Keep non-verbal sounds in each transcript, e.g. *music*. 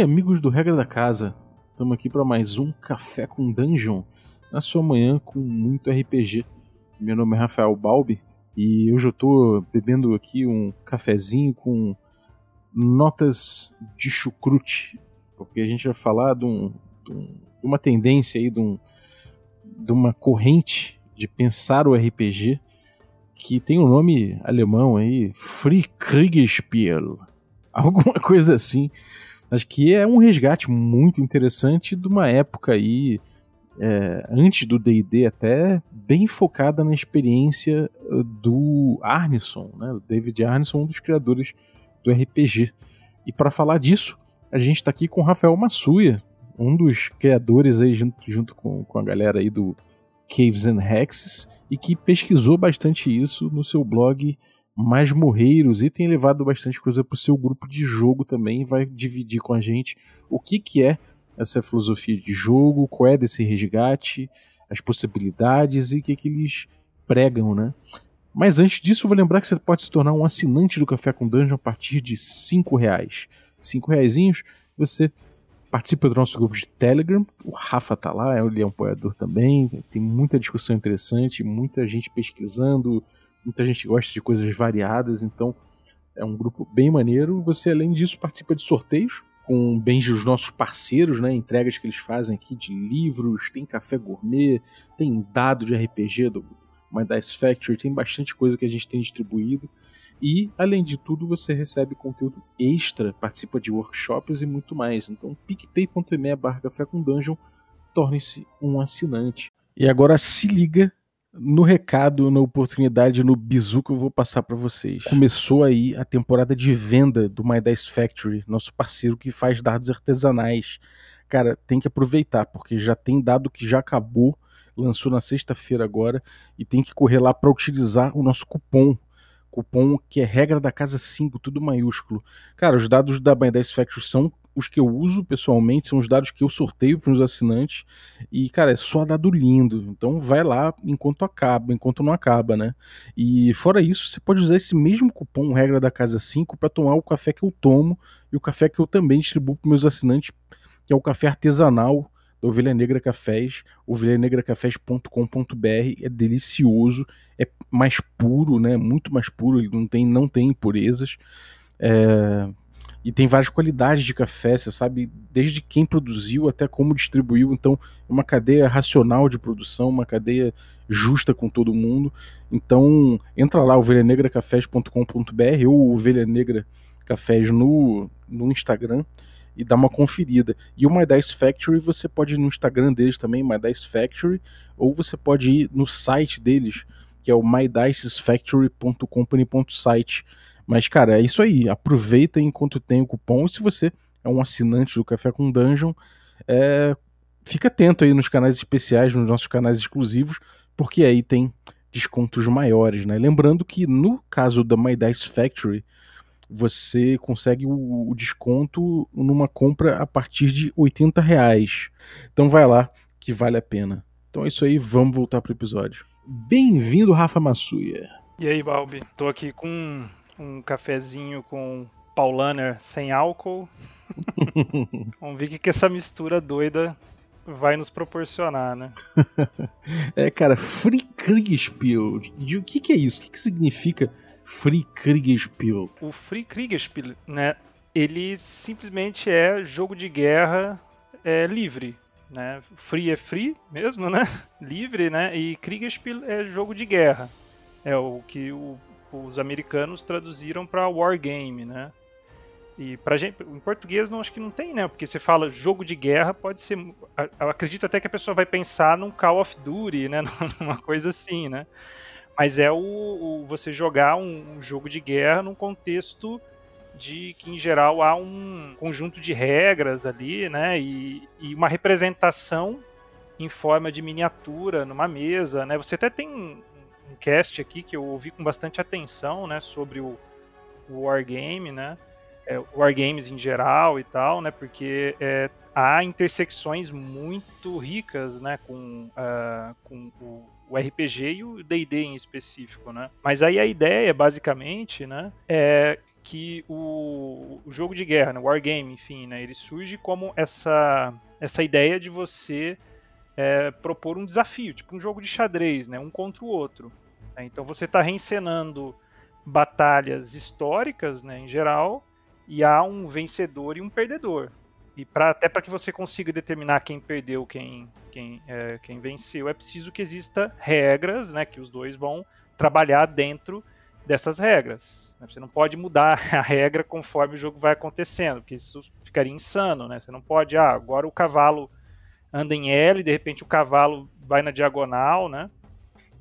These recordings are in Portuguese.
dia, amigos do Regra da Casa. Estamos aqui para mais um Café com Dungeon, na sua manhã com muito RPG. Meu nome é Rafael Balbi e hoje eu estou bebendo aqui um cafezinho com notas de chucrute, porque a gente vai falar de, um, de, um, uma tendência aí, de, um, de uma corrente de pensar o RPG que tem um nome alemão aí, Friedrichspiel, *laughs* alguma coisa assim. Acho que é um resgate muito interessante de uma época aí, é, antes do D&D até, bem focada na experiência uh, do Arneson, né? O David Arneson, um dos criadores do RPG. E para falar disso, a gente está aqui com o Rafael Massuia, um dos criadores aí junto, junto com, com a galera aí do Caves and Hexes, e que pesquisou bastante isso no seu blog masmorreiros e tem levado bastante coisa para o seu grupo de jogo também. Vai dividir com a gente o que, que é essa filosofia de jogo, qual é desse resgate, as possibilidades e o que, que eles pregam, né? Mas antes disso, vou lembrar que você pode se tornar um assinante do Café com Dungeon a partir de cinco reais. Cinco reaisinhos, você participa do nosso grupo de Telegram. O Rafa tá lá, ele é um apoiador também. Tem muita discussão interessante, muita gente pesquisando, Muita gente gosta de coisas variadas, então é um grupo bem maneiro. Você, além disso, participa de sorteios com bens dos nossos parceiros, né? Entregas que eles fazem aqui de livros, tem café gourmet, tem dado de RPG do My Dice Factory, tem bastante coisa que a gente tem distribuído. E, além de tudo, você recebe conteúdo extra, participa de workshops e muito mais. Então, picpay.me barra café com dungeon, torne-se um assinante. E agora se liga no recado, na oportunidade, no bizu que eu vou passar para vocês. Começou aí a temporada de venda do My Dice Factory, nosso parceiro que faz dados artesanais. Cara, tem que aproveitar, porque já tem dado que já acabou, lançou na sexta-feira agora, e tem que correr lá para utilizar o nosso cupom. Cupom que é regra da casa 5, tudo maiúsculo. Cara, os dados da My Dice Factory são os que eu uso pessoalmente, são os dados que eu sorteio para os assinantes. E, cara, é só dado lindo. Então vai lá enquanto acaba, enquanto não acaba, né? E fora isso, você pode usar esse mesmo cupom, regra da casa 5, para tomar o café que eu tomo e o café que eu também distribuo para meus assinantes, que é o café artesanal da Ovelha Negra Cafés, ovelhanegracafés.com.br, é delicioso, é mais puro, né? Muito mais puro, ele não tem, não tem impurezas. É, e tem várias qualidades de café, você sabe, desde quem produziu até como distribuiu. Então, é uma cadeia racional de produção, uma cadeia justa com todo mundo. Então, entra lá, ovelhanegracafés.com.br ou Ovelha Negra Cafés no, no Instagram e dá uma conferida. E o My Dice Factory você pode ir no Instagram deles também, My Dice Factory, ou você pode ir no site deles, que é o mydicesfactory.company.site. Mas, cara, é isso aí. Aproveita enquanto tem o cupom. E se você é um assinante do Café com Dungeon, é... fica atento aí nos canais especiais, nos nossos canais exclusivos, porque aí tem descontos maiores, né? Lembrando que no caso da My Dice Factory, você consegue o, desconto numa compra a partir de 80 reais. Então vai lá que vale a pena. Então é isso aí, vamos voltar pro episódio. Bem-vindo, Rafa Massuia. E aí, Balbi? Tô aqui com um cafezinho com Paulaner sem álcool. *laughs* Vamos ver o que, essa mistura doida vai nos proporcionar, né? *laughs* é, cara, Free Kriegspiel. O que, que é isso? O que, que significa Free Kriegspiel? O Free Kriegspiel, né? Ele simplesmente é jogo de guerra é, livre. Né? Free é free mesmo, né? *laughs* Livre, né? E Kriegspiel é jogo de guerra. É o que o os americanos traduziram para wargame, né? E pra gente, em português não acho que não tem, né? Porque você fala jogo de guerra, pode ser. Acredito até que a pessoa vai pensar num Call of Duty, né? *laughs* Numa coisa assim, né? Mas é o, o você jogar um, um, jogo de guerra num contexto de que em geral há um conjunto de regras ali, né? E, e uma representação em forma de miniatura numa mesa, né? Você até tem um cast aqui que eu ouvi com bastante atenção, né, sobre o, o Wargame, né, é, Wargames em geral e tal, né, porque é, há intersecções muito ricas, né, com, uh, com o, o RPG e o D&D em específico, né. Mas aí a ideia, basicamente, né, é que o, o jogo de guerra, né, wargame, enfim, né, ele surge como essa, essa ideia de você é, propor um desafio, tipo um jogo de xadrez, né, um contra o outro. Né? Então você está reencenando batalhas históricas, né, em geral, e há um vencedor e um perdedor. E pra, até para que você consiga determinar quem perdeu, quem, quem, é, quem venceu, é preciso que exista regras, né, que os dois vão trabalhar dentro dessas regras. Né? Você não pode mudar *laughs* a regra conforme o jogo vai acontecendo, porque isso ficaria insano, né? Você não pode, ah, agora o cavalo anda em L, de repente o cavalo vai na diagonal, né?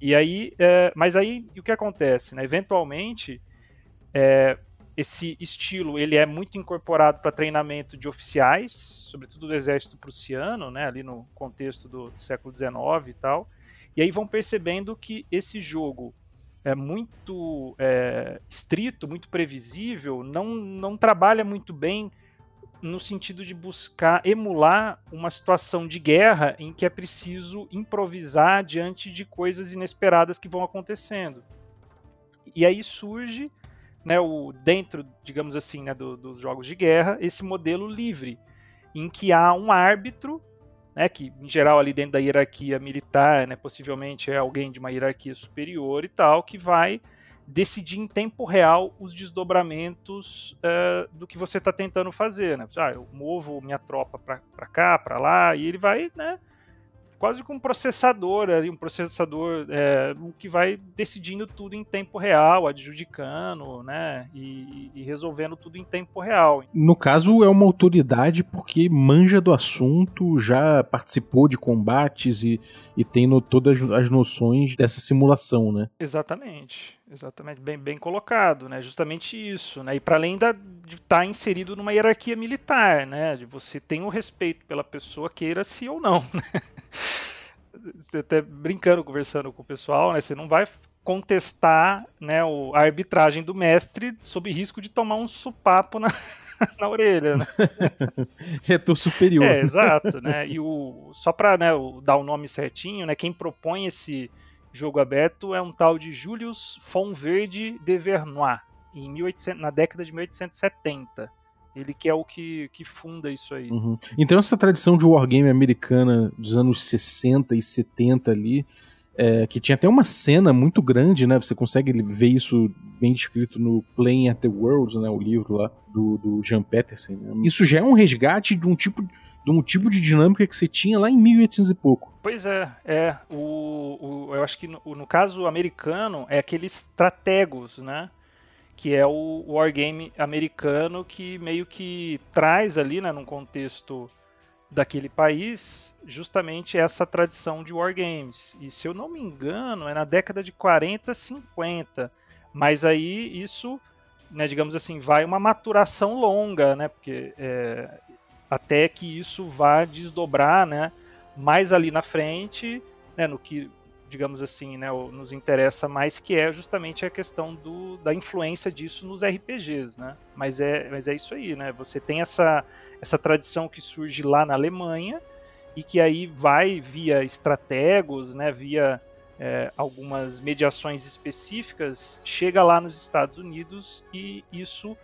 E aí, é, mas aí o que acontece, né? Eventualmente, é, esse estilo ele é muito incorporado para treinamento de oficiais, sobretudo do exército prussiano, né? Ali no contexto do século XIX e tal. E aí vão percebendo que esse jogo é muito é, estrito, muito previsível, não, não trabalha muito bem no sentido de buscar emular uma situação de guerra em que é preciso improvisar diante de coisas inesperadas que vão acontecendo. E aí surge, né, o, dentro, digamos assim, né, do, dos jogos de guerra, esse modelo livre, em que há um árbitro né, que em geral ali dentro da hierarquia militar, né, possivelmente é alguém de uma hierarquia superior e tal, que vai decidir em tempo real os desdobramentos uh, do que você está tentando fazer. Né? Ah, eu movo minha tropa para cá, para lá, e ele vai né, quase como um processador, ali, um processador é, que vai decidindo tudo em tempo real, adjudicando, né, e, e, resolvendo tudo em tempo real. No caso, é uma autoridade porque manja do assunto, já participou de combates e, e tem no, todas as noções dessa simulação, né? Exatamente. Exatamente, bem, bem colocado, né? Justamente isso, né? E para além da, de estar tá inserido numa hierarquia militar, né? De você ter o respeito pela pessoa, queira-se ou não. *laughs* Né? Você até brincando, conversando com o pessoal, né? Você não vai contestar né, o, a arbitragem do mestre sob risco de tomar um supapo na, *laughs* na orelha, né? *laughs* Retor superior. É, exato, né? E o, só para né, dar o nome certinho, né? Quem propõe esse jogo aberto é um tal de Julius von Verde de Vernois, em 1800, na década de 1870. Ele que é o que, que funda isso aí. Uhum. Então essa tradição de wargame americana dos anos 60 e 70 ali, é, que tinha até uma cena muito grande, né? Você consegue ver isso bem descrito no Playing at the Worlds, né? O livro lá do, do Jean Peterson. Né? Isso já é um resgate de um tipo de um tipo de dinâmica que você tinha lá em 1800 e pouco. Pois é, é. O, o eu acho que no, no, caso americano é aqueles strategos, né? Que é o, o wargame americano que meio que traz ali, né, num contexto daquele país, justamente essa tradição de wargames. E se eu não me engano, é na década de 40, 50. Mas aí isso, né, digamos assim, vai uma maturação longa, né? Porque é, até que isso vá desdobrar, né, mais ali na frente, né, no que, digamos assim, né, nos interessa mais, que é justamente a questão do, da influência disso nos RPGs, né? Mas é, mas é isso aí, né? Você tem essa, essa tradição que surge lá na Alemanha e que aí vai via estrategos, né, via é, algumas mediações específicas, chega lá nos Estados Unidos e isso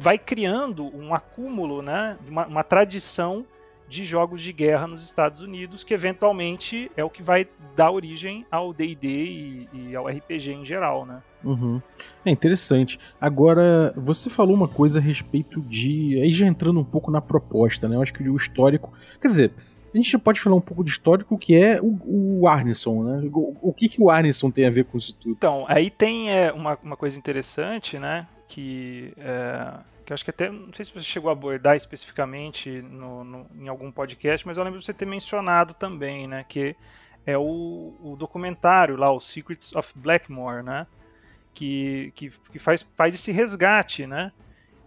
vai criando um acúmulo, né, uma, uma tradição de jogos de guerra nos Estados Unidos, que eventualmente é o que vai dar origem ao D&D e, e, ao RPG em geral, né? Uhum. É interessante. Agora, você falou uma coisa a respeito de... Aí já entrando um pouco na proposta, né? Eu acho que o histórico... Quer dizer, a gente já pode falar um pouco de histórico, que é o, o Arneson, né? O, o, que, que o Arneson tem a ver com isso tudo? Então, aí tem é, uma, uma coisa interessante, né? Que, é, que acho que até, não sei se você chegou a abordar especificamente no, no, em algum podcast, mas eu lembro de você ter mencionado também, né, que é o, o documentário lá, o Secrets of Blackmore, né, que, que, que faz, faz esse resgate, né,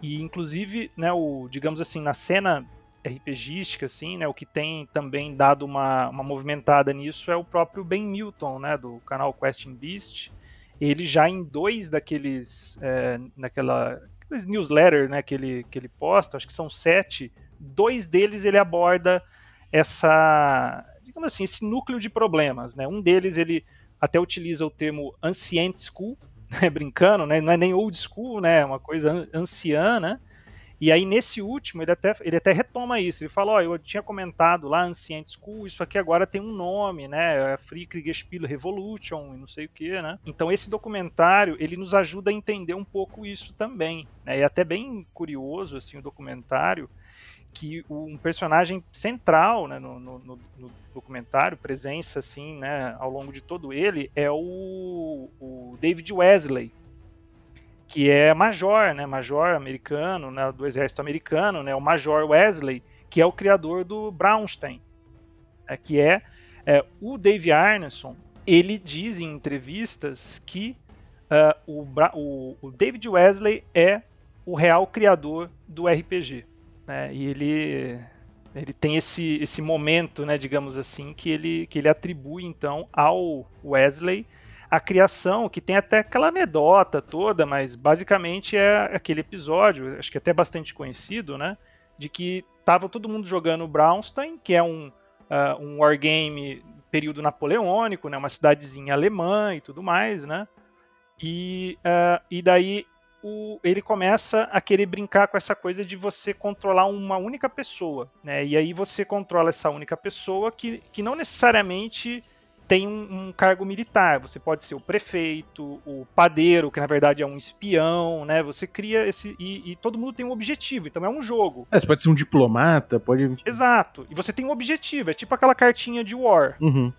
e inclusive, né, o, digamos assim, na cena RPGística, assim, né, o que tem também dado uma, uma movimentada nisso é o próprio Ben Milton, né, do canal Questing Beast, ele já em dois daqueles é, naquela newsletter né, que, ele, que ele posta, acho que são sete, dois deles ele aborda essa, digamos assim, esse núcleo de problemas. Né? Um deles ele até utiliza o termo ancient school, *laughs* né, brincando, né? Não é nem old school, né? É uma coisa anciã, né? E aí, nesse último, ele até, ele até retoma isso. Ele fala: Ó, oh, eu tinha comentado lá, Ancient School, isso aqui agora tem um nome, né? É Free Revolution e não sei o que, né? Então, esse documentário, ele nos ajuda a entender um pouco isso também. Né? E é até bem curioso, assim, o documentário, que um personagem central né, no, no, no, documentário, presença assim, né, ao longo de todo ele, é o, o David Wesley, que é major, né, major americano, né, do exército americano, né, o Major Wesley, que é o criador do Brownstein, né, que é, é, o Dave Arneson, ele diz em entrevistas que uh, o, o, o, David Wesley é o real criador do RPG, né, e ele ele tem esse, esse momento, né, digamos assim, que ele, que ele atribui então ao Wesley a criação, que tem até aquela anedota toda, mas basicamente é aquele episódio, acho que até bastante conhecido, né? De que tava todo mundo jogando Braunstein, que é um, uh, um wargame período napoleônico, né? Uma cidadezinha alemã e tudo mais, né? E, uh, e daí o, ele começa a querer brincar com essa coisa de você controlar uma única pessoa, né? E aí você controla essa única pessoa que, que não necessariamente tem um, um, cargo militar. Você pode ser o prefeito, o padeiro, que na verdade é um espião, né? Você cria esse. E, e, todo mundo tem um objetivo, então é um jogo. É, você pode ser um diplomata, pode. Exato. E você tem um objetivo, é tipo aquela cartinha de War. Uhum.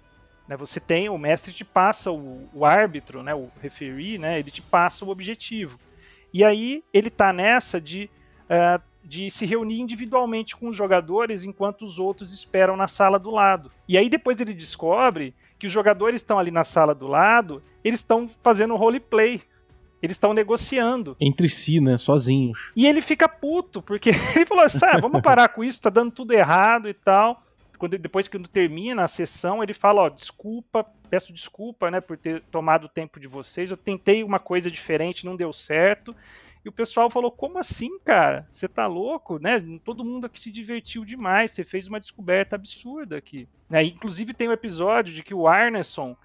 Né, você tem, o mestre te passa o, o árbitro, né, o referee, né, ele te passa o objetivo. E aí ele tá nessa de uh, de se reunir individualmente com os jogadores enquanto os outros esperam na sala do lado. E aí depois ele descobre que os jogadores estão ali na sala do lado, eles estão fazendo roleplay. Eles estão negociando. Entre si, né? Sozinhos. E ele fica puto, porque *laughs* ele falou assim: ah, vamos parar com isso, tá dando tudo errado e tal. Quando, depois que termina a sessão, ele fala: ó, desculpa, peço desculpa, né, por ter tomado o tempo de vocês. Eu tentei uma coisa diferente, não deu certo. E o pessoal falou: como assim, cara? Você tá louco, né? Todo mundo aqui se divertiu demais. Você fez uma descoberta absurda aqui. Né? Inclusive tem um episódio de que o Arneson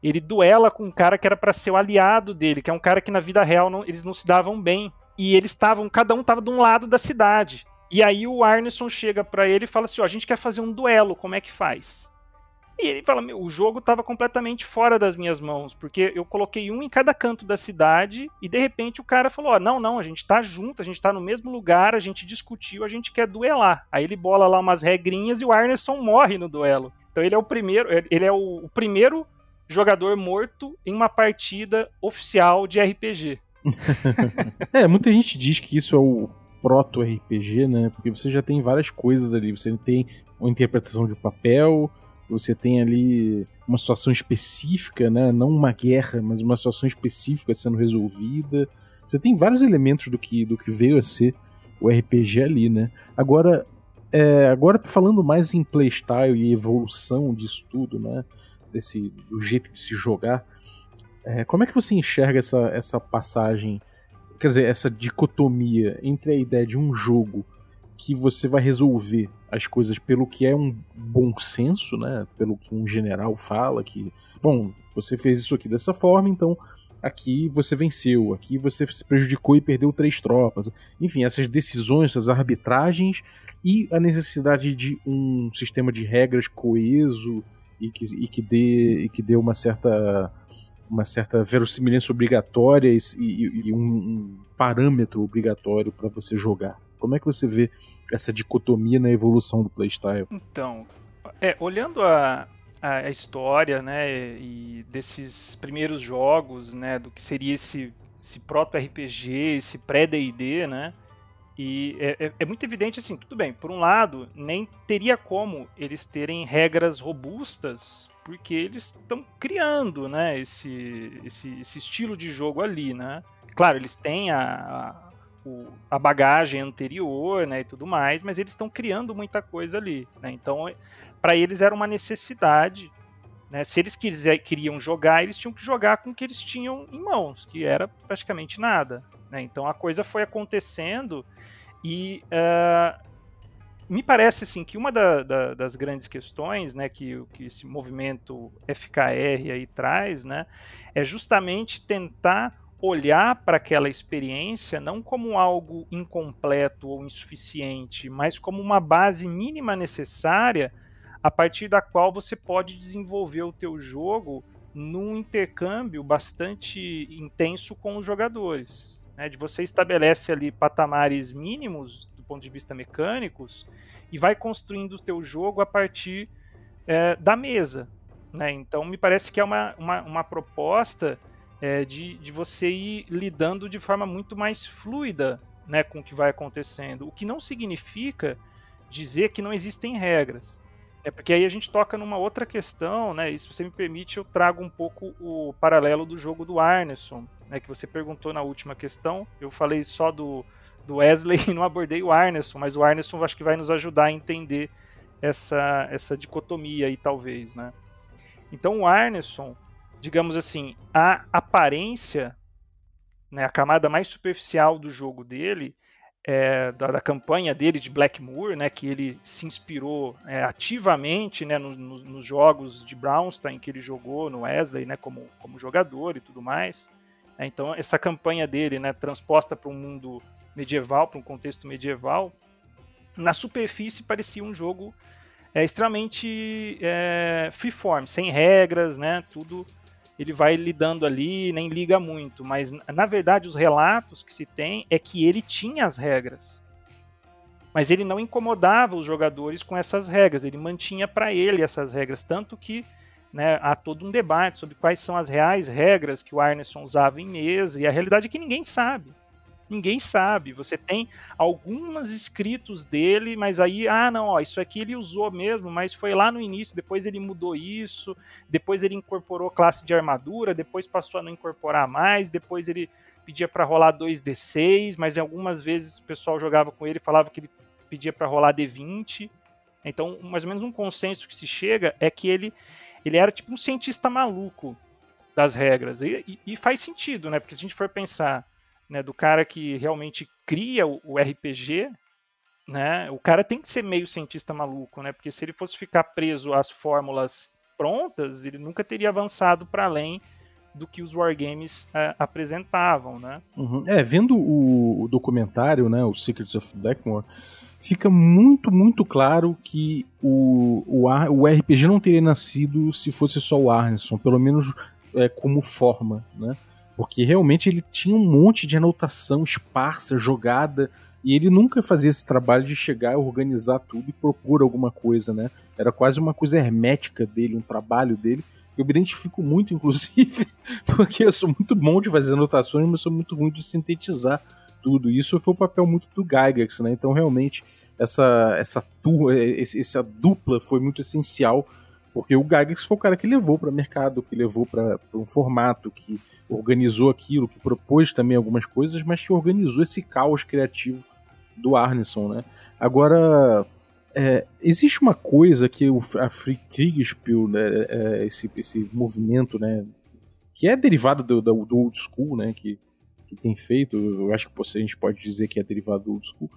ele duela com um cara que era para ser o aliado dele, que é um cara que na vida real não, eles não se davam bem. E eles estavam, cada um estava de um lado da cidade. E aí o Arneson chega para ele e fala assim: ó, a gente quer fazer um duelo, como é que faz? E ele fala: o jogo estava completamente fora das minhas mãos, porque eu coloquei um em cada canto da cidade e de repente o cara falou: oh, não, não, a gente tá junto, a gente tá no mesmo lugar, a gente discutiu, a gente quer duelar. Aí ele bola lá umas regrinhas e o Arneson morre no duelo. Então ele é o primeiro, ele é o, o primeiro jogador morto em uma partida oficial de RPG. *laughs* é, muita gente diz que isso é o proto-RPG, né? Porque você já tem várias coisas ali. Você tem uma interpretação de papel, você tem ali uma situação específica, né? Não uma guerra, mas uma situação específica sendo resolvida. Você tem vários elementos do que, do que veio a ser o RPG ali, né? Agora, é, agora falando mais em playstyle e evolução disso tudo, né? Desse, do jeito de se jogar, é, como é que você enxerga essa, essa passagem, quer dizer, essa dicotomia entre a ideia de um jogo que você vai resolver as coisas pelo que é um bom senso, né? Pelo que um general fala que, bom, você fez isso aqui dessa forma, então aqui você venceu, aqui você se prejudicou e perdeu três tropas. Enfim, essas decisões, essas arbitragens e a necessidade de um sistema de regras coeso e que, e que dê e que dê uma certa uma certa verossimilhança obrigatória e, e, e um, um parâmetro obrigatório para você jogar. Como é que você vê essa dicotomia na evolução do playstyle? Então, é, olhando a, a, história, né, e desses primeiros jogos, né, do que seria esse, esse proto-RPG, esse pré-D&D, né, e é, é, é, muito evidente assim, tudo bem, por um lado, nem teria como eles terem regras robustas, porque eles estão criando, né, esse, esse, esse, estilo de jogo ali, né. Claro, eles têm a, o, a bagagem anterior, né, e tudo mais, mas eles estão criando muita coisa ali, né? Então, para eles era uma necessidade, né? Se eles quiser, queriam jogar, eles tinham que jogar com o que eles tinham em mãos, que era praticamente nada, né? Então a coisa foi acontecendo e uh, me parece assim que uma da, da, das grandes questões, né, que, que esse movimento FKR aí traz, né, é justamente tentar olhar para aquela experiência não como algo incompleto ou insuficiente, mas como uma base mínima necessária a partir da qual você pode desenvolver o teu jogo num intercâmbio bastante intenso com os jogadores. Né? De você estabelece ali patamares mínimos do ponto de vista mecânicos e vai construindo o teu jogo a partir é, da mesa. Né? Então me parece que é uma, uma, uma proposta é, de, de você ir lidando de forma muito mais fluida né, com o que vai acontecendo. O que não significa dizer que não existem regras. É porque aí a gente toca numa outra questão, né? E se você me permite, eu trago um pouco o paralelo do jogo do Arneson, né? Que você perguntou na última questão. Eu falei só do, do Wesley *laughs* e não abordei o Arneson, mas o Arneson acho que vai nos ajudar a entender essa, essa dicotomia aí, talvez, né? Então o Arneson, digamos assim, a aparência, né, a camada mais superficial do jogo dele, é, da, da, campanha dele de Blackmoor, né, que ele se inspirou é, ativamente né, nos, nos, jogos de Brownstein que ele jogou no Wesley né, como, como jogador e tudo mais. É, então essa campanha dele, né, transposta para um mundo medieval, para um contexto medieval, na superfície parecia um jogo é extremamente é, freeform, sem regras, né? Tudo ele vai lidando ali, nem liga muito, mas na verdade os relatos que se tem é que ele tinha as regras. Mas ele não incomodava os jogadores com essas regras, ele mantinha para ele essas regras, tanto que né, há todo um debate sobre quais são as reais regras que o Arneson usava em mesa, e a realidade é que ninguém sabe ninguém sabe. Você tem alguns escritos dele, mas aí, ah, não, ó, isso aqui ele usou mesmo, mas foi lá no início, depois ele mudou isso, depois ele incorporou classe de armadura, depois passou a não incorporar mais, depois ele pedia para rolar 2d6, mas algumas vezes o pessoal jogava com ele e falava que ele pedia para rolar d20. Então, mais ou menos um consenso que se chega é que ele ele era tipo um cientista maluco das regras. E, e, e faz sentido, né? Porque se a gente for pensar né, do cara que realmente cria o, o, RPG, né, o cara tem que ser meio cientista maluco, né, porque se ele fosse ficar preso às fórmulas prontas, ele nunca teria avançado para além do que os wargames é, apresentavam, né? Uhum. É, vendo o, o, documentário, né, o Secrets of Blackmore, fica muito, muito claro que o, o, o RPG não teria nascido se fosse só o Arneson, pelo menos é, como forma, né? Porque realmente ele tinha um monte de anotação esparsa, jogada, e ele nunca fazia esse trabalho de chegar, organizar tudo e propor alguma coisa, né? Era quase uma coisa hermética dele, um trabalho dele. Eu me identifico muito, inclusive, *laughs* porque eu sou muito bom de fazer anotações, mas sou muito ruim de sintetizar tudo. Isso foi o papel muito do Gygax, né? Então, realmente, essa, essa, tu, essa dupla foi muito essencial, porque o Gygax foi o cara que levou para o mercado, que levou para um formato, que organizou aquilo, que propôs também algumas coisas, mas que organizou esse caos criativo do Arneson, né? Agora, é, existe uma coisa que o, a Free Kriegspiel, né, é, esse, esse movimento, né, que é derivado do, do, do, old school, né, que, que tem feito, eu acho que a gente pode dizer que é derivado do old school,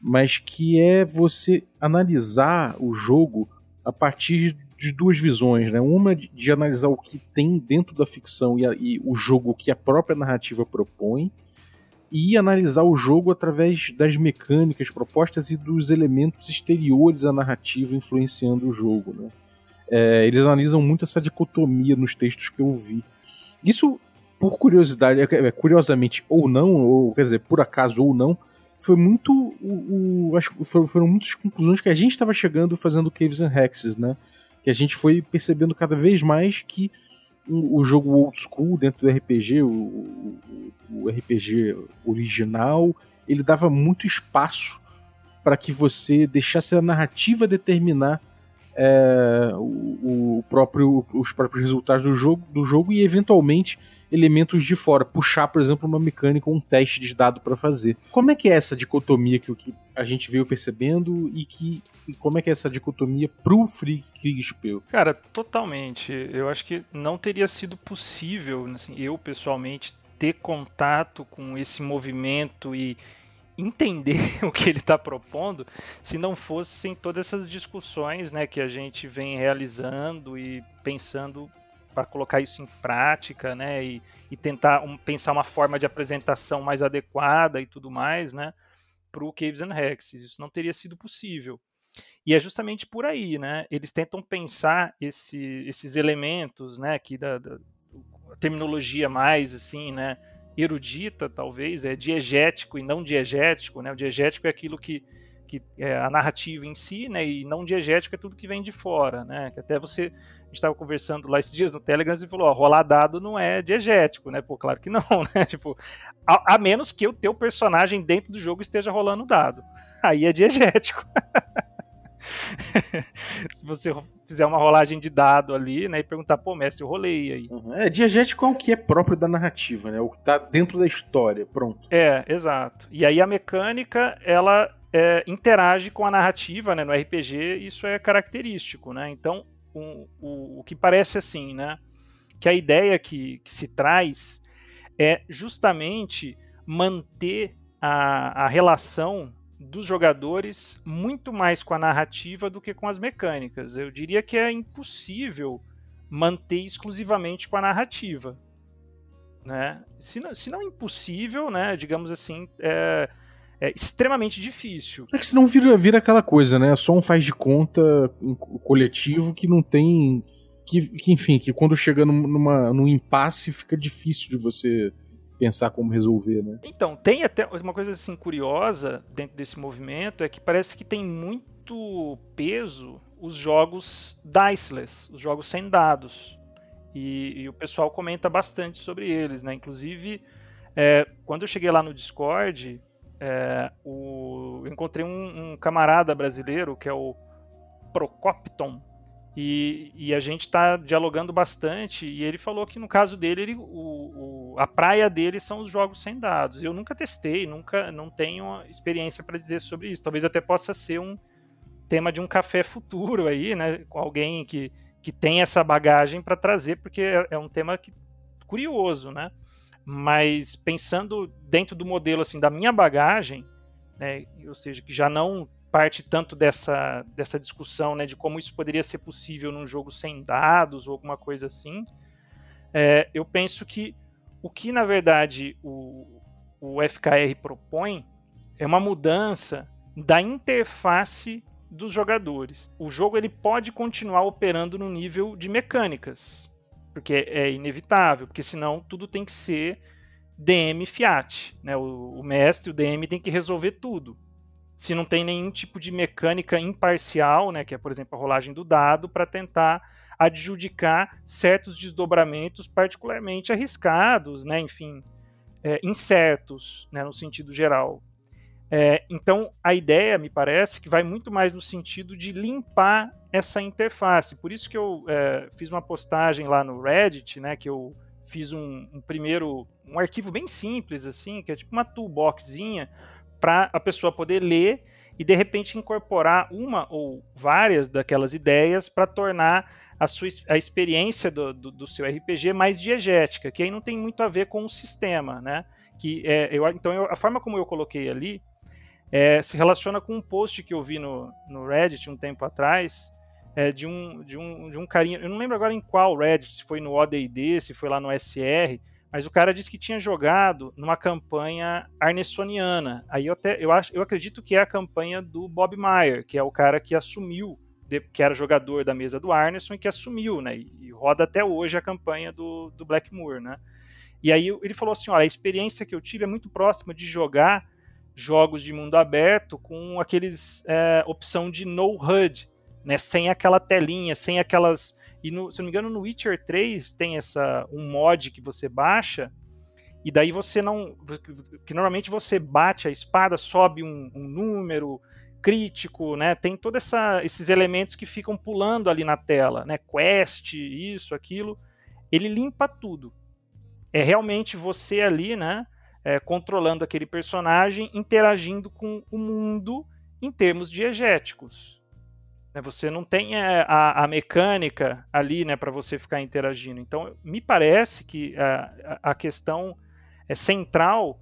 mas que é você analisar o jogo a partir de duas visões, né? Uma de, de analisar o que tem dentro da ficção e, a, e, o jogo que a própria narrativa propõe, e analisar o jogo através das mecânicas propostas e dos elementos exteriores à narrativa influenciando o jogo, né? É, eles analisam muito essa dicotomia nos textos que eu vi. Isso, por curiosidade, é, é, curiosamente ou não, ou quer dizer, por acaso ou não, foi muito. O, o foram, foram muitas conclusões que a gente estava chegando fazendo Caves and Hexes, né? Que a gente foi percebendo cada vez mais que o, jogo old school dentro do RPG, o, o, o RPG original, ele dava muito espaço para que você deixasse a narrativa determinar é, o, o, próprio, os próprios resultados do jogo, do jogo e eventualmente elementos de fora, puxar, por exemplo, uma mecânica ou um teste de dado para fazer. Como é que é essa dicotomia que, que a gente veio percebendo e que e como é que é essa dicotomia pro Free Kriegspiel? Cara, totalmente. Eu acho que não teria sido possível, assim, eu pessoalmente ter contato com esse movimento e entender *laughs* o que ele está propondo se não fossem todas essas discussões né, que a gente vem realizando e pensando para colocar isso em prática, né? E, e tentar um, pensar uma forma de apresentação mais adequada e tudo mais, né? Para o Caves and Hexes. Isso não teria sido possível. E é justamente por aí, né? Eles tentam pensar esse, esses elementos, né? Que da, da terminologia mais assim, né? Erudita, talvez, é diegético e não diegético, né? O diegético é aquilo que que é a narrativa em si, né, e não diegético é tudo que vem de fora, né, que até você, a gente estava conversando lá esses dias no Telegram e falou, ó, rolar dado não é diegético, né, pô, claro que não, *laughs* né, tipo, a, a menos que o teu personagem dentro do jogo esteja rolando dado, *laughs* aí é diegético. *laughs* Se você fizer uma rolagem de dado ali, né, e perguntar, pô, mestre, eu rolei aí. Uhum. É, diegético é o que é próprio da narrativa, né, o que tá dentro da história, pronto. É, exato. E aí a mecânica, ela é, interage com a narrativa né, no RPG, isso é característico. Né? Então, o, o, o que parece assim, né, que a ideia que, que se traz é justamente manter a, a relação dos jogadores muito mais com a narrativa do que com as mecânicas. Eu diria que é impossível manter exclusivamente com a narrativa. Né? Se, não, se não impossível, né, digamos assim, é, é extremamente difícil. É que senão vira, vira aquela coisa, né? Só um faz de conta coletivo que não tem. Que, que enfim, que quando chega numa, num impasse fica difícil de você pensar como resolver, né? Então, tem até uma coisa assim curiosa dentro desse movimento é que parece que tem muito peso os jogos diceless, os jogos sem dados. E, e o pessoal comenta bastante sobre eles, né? Inclusive, é, quando eu cheguei lá no Discord, é, o, encontrei um, um, camarada brasileiro que é o Procopton e, e a gente está dialogando bastante e ele falou que no caso dele ele, o, o, a praia dele são os jogos sem dados. Eu nunca testei, nunca não tenho experiência para dizer sobre isso. Talvez até possa ser um tema de um café futuro aí, né, com alguém que, que tem essa bagagem para trazer, porque é, é um tema que, curioso, né? Mas pensando dentro do modelo assim da minha bagagem, né, ou seja, que já não parte tanto dessa, dessa discussão né, de como isso poderia ser possível num jogo sem dados ou alguma coisa assim, é, eu penso que o que na verdade o, o FKR propõe é uma mudança da interface dos jogadores. O jogo ele pode continuar operando no nível de mecânicas, porque é inevitável, porque senão tudo tem que ser DM Fiat. Né? O, o, mestre, o DM, tem que resolver tudo. Se não tem nenhum tipo de mecânica imparcial, né, que é, por exemplo, a rolagem do dado, para tentar adjudicar certos desdobramentos particularmente arriscados, né, enfim, é, incertos, né, no sentido geral. É, então, a ideia, me parece, que vai muito mais no sentido de limpar essa interface. Por isso que eu é, fiz uma postagem lá no Reddit, né, que eu fiz um, um, primeiro, um arquivo bem simples, assim, que é tipo uma toolboxzinha, para a pessoa poder ler e de repente incorporar uma ou várias daquelas ideias para tornar a sua a experiência do, do, do, seu RPG mais diegética, que aí não tem muito a ver com o sistema, né? Que é, eu, então eu, a forma como eu coloquei ali é, se relaciona com um post que eu vi no, no Reddit um tempo atrás, é, de, um, de, um, de um carinha, eu não lembro agora em qual Reddit, se foi no ODD, se foi lá no SR, mas o cara disse que tinha jogado numa campanha arnessoniana. Aí eu, até, eu, acho, eu acredito que é a campanha do Bob Meyer, que é o cara que assumiu, que era jogador da mesa do Arneson e que assumiu, né? E, roda até hoje a campanha do, do Blackmoor, né? E aí ele falou assim, olha, a experiência que eu tive é muito próxima de jogar jogos de mundo aberto com aqueles é, opção de no HUD, né, sem aquela telinha, sem aquelas e no, se não me engano no Witcher 3 tem essa um mod que você baixa e daí você não que normalmente você bate a espada, sobe um, um número crítico, né? Tem todos esses elementos que ficam pulando ali na tela, né? Quest, isso, aquilo. Ele limpa tudo. É realmente você ali, né? É, controlando aquele personagem, interagindo com o mundo em termos diegéticos. Né, você não tem é, a, a, mecânica ali né, para você ficar interagindo. Então, me parece que a, a questão é central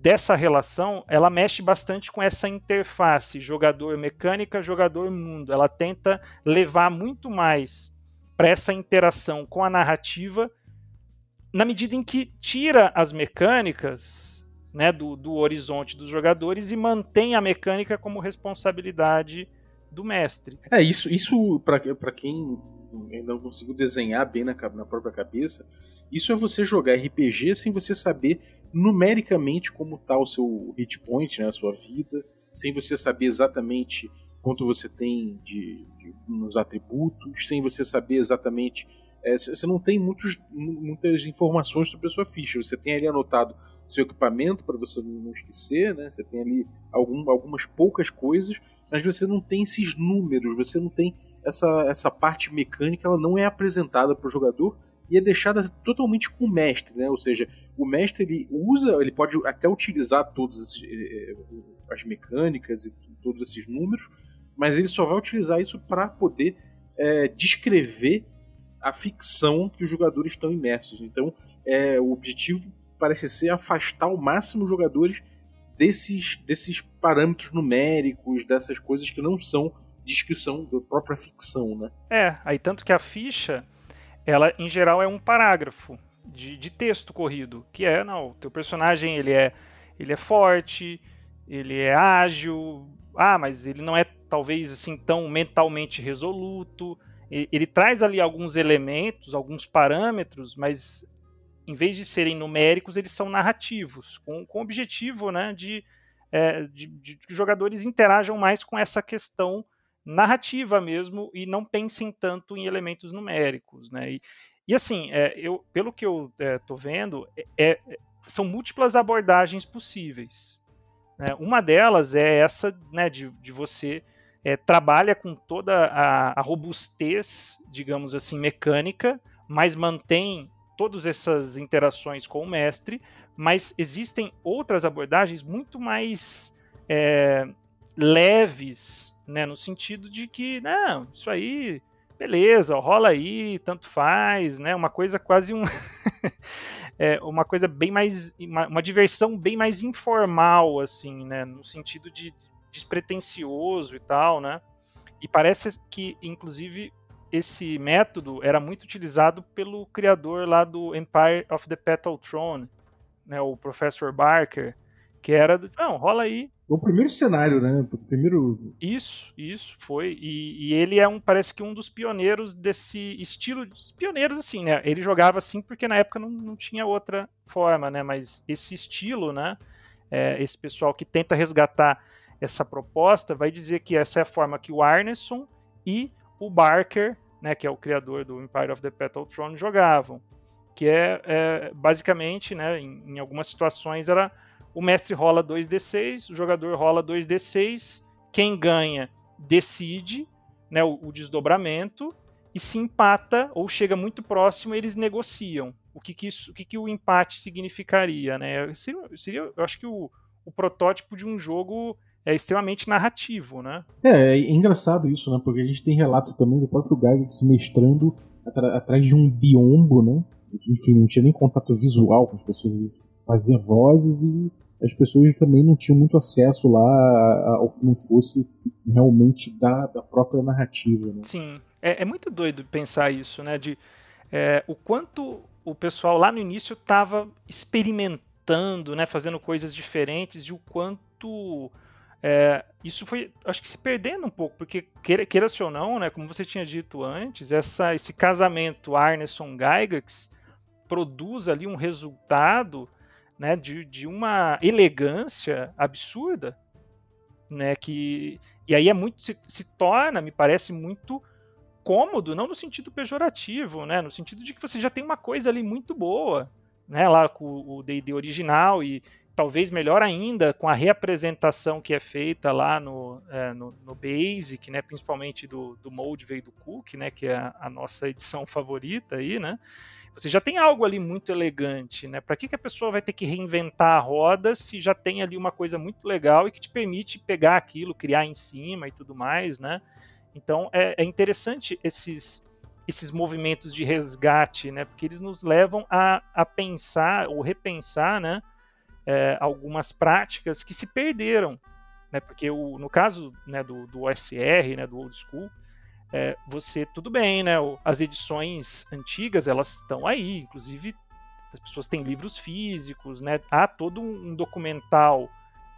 dessa relação, ela mexe bastante com essa interface jogador mecânica, jogador mundo. Ela tenta levar muito mais para essa interação com a narrativa, na medida em que tira as mecânicas né, do, do horizonte dos jogadores e mantém a mecânica como responsabilidade do mestre. É, isso, isso para quem ainda não conseguiu desenhar bem na, na própria cabeça, isso é você jogar RPG sem você saber numericamente como está o seu hit point, né, a sua vida, sem você saber exatamente quanto você tem de, de nos atributos, sem você saber exatamente. É, você não tem muitos, muitas informações sobre a sua ficha. Você tem ali anotado seu equipamento para você não esquecer, né? Você tem ali algum, algumas poucas coisas, mas você não tem esses números, você não tem essa, essa parte mecânica, ela não é apresentada para o jogador e é deixada totalmente com o mestre, né? Ou seja, o mestre ele usa, ele pode até utilizar todas eh, eh, as mecânicas e todos esses números, mas ele só vai utilizar isso para poder é, descrever a ficção que os jogadores estão imersos. Então, é, o objetivo parece ser afastar ao máximo os jogadores desses, desses parâmetros numéricos, dessas coisas que não são descrição da própria ficção, né? É, aí tanto que a ficha, ela em geral é um parágrafo de, de texto corrido, que é, não, o teu personagem ele é, ele é forte, ele é ágil, ah, mas ele não é talvez assim tão mentalmente resoluto. Ele, traz ali alguns elementos, alguns parâmetros, mas em vez de serem numéricos, eles são narrativos, com, com o objetivo né, de, é, de, de, que os jogadores interajam mais com essa questão narrativa mesmo e não pensem tanto em elementos numéricos. Né? E, e assim, é, eu, pelo que eu estou é, vendo, é, é, são múltiplas abordagens possíveis. Né? Uma delas é essa né, de, de você é, trabalha com toda a, a, robustez, digamos assim, mecânica, mas mantém todas essas interações com o mestre, mas existem outras abordagens muito mais é, leves, né, no sentido de que, não, isso aí, beleza, rola aí, tanto faz, né, uma coisa quase um... *laughs* é, uma coisa bem mais uma, uma, diversão bem mais informal assim né no sentido de despretensioso e tal, né? E parece que, inclusive, esse método era muito utilizado pelo criador lá do Empire of the Petal Throne, né, o Professor Barker, que era do, não, rola aí. O primeiro cenário, né? O primeiro. Isso, isso foi. E, e, ele é um, parece que um dos pioneiros desse estilo, pioneiros assim, né? Ele jogava assim porque na época não, não tinha outra forma, né? Mas esse estilo, né? É, esse pessoal que tenta resgatar essa proposta vai dizer que essa é a forma que o Arneson e o Barker, né, que é o criador do Empire of the Petal Throne, jogavam. Que é, é basicamente, né, em, em, algumas situações, era o mestre rola 2d6, o jogador rola 2d6, quem ganha decide né, o, o, desdobramento, e se empata ou chega muito próximo, eles negociam. O que, que, isso, o, que, que o empate significaria? Né? Seria, seria, eu acho que o, o protótipo de um jogo é extremamente narrativo, né? É, é engraçado isso, né? Porque a gente tem relato também do próprio Gygax mestrando atrás de um biombo, né? Enfim, não tinha nem contato visual com as pessoas, ele fazia vozes e as pessoas também não tinham muito acesso lá ao que não fosse realmente da, da própria narrativa, né? Sim, é, é muito doido pensar isso, né? De é, o quanto o pessoal lá no início estava experimentando, né? Fazendo coisas diferentes e o quanto é, isso foi, acho que se perdendo um pouco, porque queira, queira ou não, né, como você tinha dito antes, essa, esse casamento Arneson-Gygax produz ali um resultado né, de, de uma elegância absurda, né, que e aí é muito se, se torna, me parece muito cômodo, não no sentido pejorativo, né, no sentido de que você já tem uma coisa ali muito boa, né, lá com o D&D original e talvez melhor ainda com a reapresentação que é feita lá no, é, no, no, Basic, né, principalmente do, do Moldvay do Cook, né, que é a, a, nossa edição *laughs* favorita aí, né, você já tem algo ali muito elegante, né, para que, que a pessoa vai ter que reinventar a roda se já tem ali uma coisa muito legal e que te permite pegar aquilo, criar em cima e tudo mais, né, então é, é interessante esses esses movimentos de resgate, né? Porque eles nos levam a, a pensar ou repensar, né? É, algumas práticas que se perderam, né? Porque o, no caso né, do, do OSR, né, do Old School, é, você tudo bem, né? As edições antigas elas estão aí, inclusive as pessoas têm livros físicos, né? Há todo um documental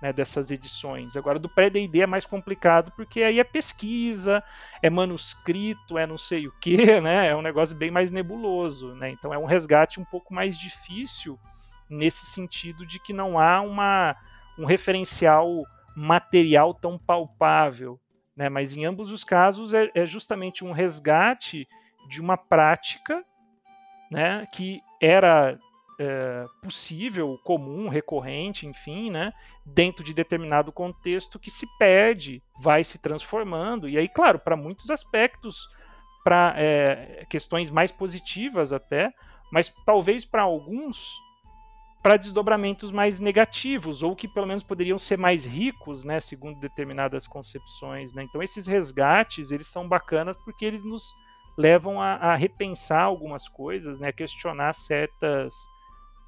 né, dessas edições. Agora, do pré-D&D é mais complicado porque aí é pesquisa, é manuscrito, é não sei o que, *laughs* né? É um negócio bem mais nebuloso, né? Então é um resgate um pouco mais difícil nesse sentido de que não há uma, um referencial material tão palpável, né? Mas em ambos os casos é, é justamente um resgate de uma prática né, que era é, possível, comum, recorrente, enfim, né, dentro de determinado contexto que se perde, vai se transformando. E aí, claro, para muitos aspectos, para é, questões mais positivas até, mas talvez para alguns para desdobramentos mais negativos ou que pelo menos poderiam ser mais ricos, né, segundo determinadas concepções, né? Então esses resgates eles são bacanas porque eles nos levam a, a repensar algumas coisas, né, questionar certas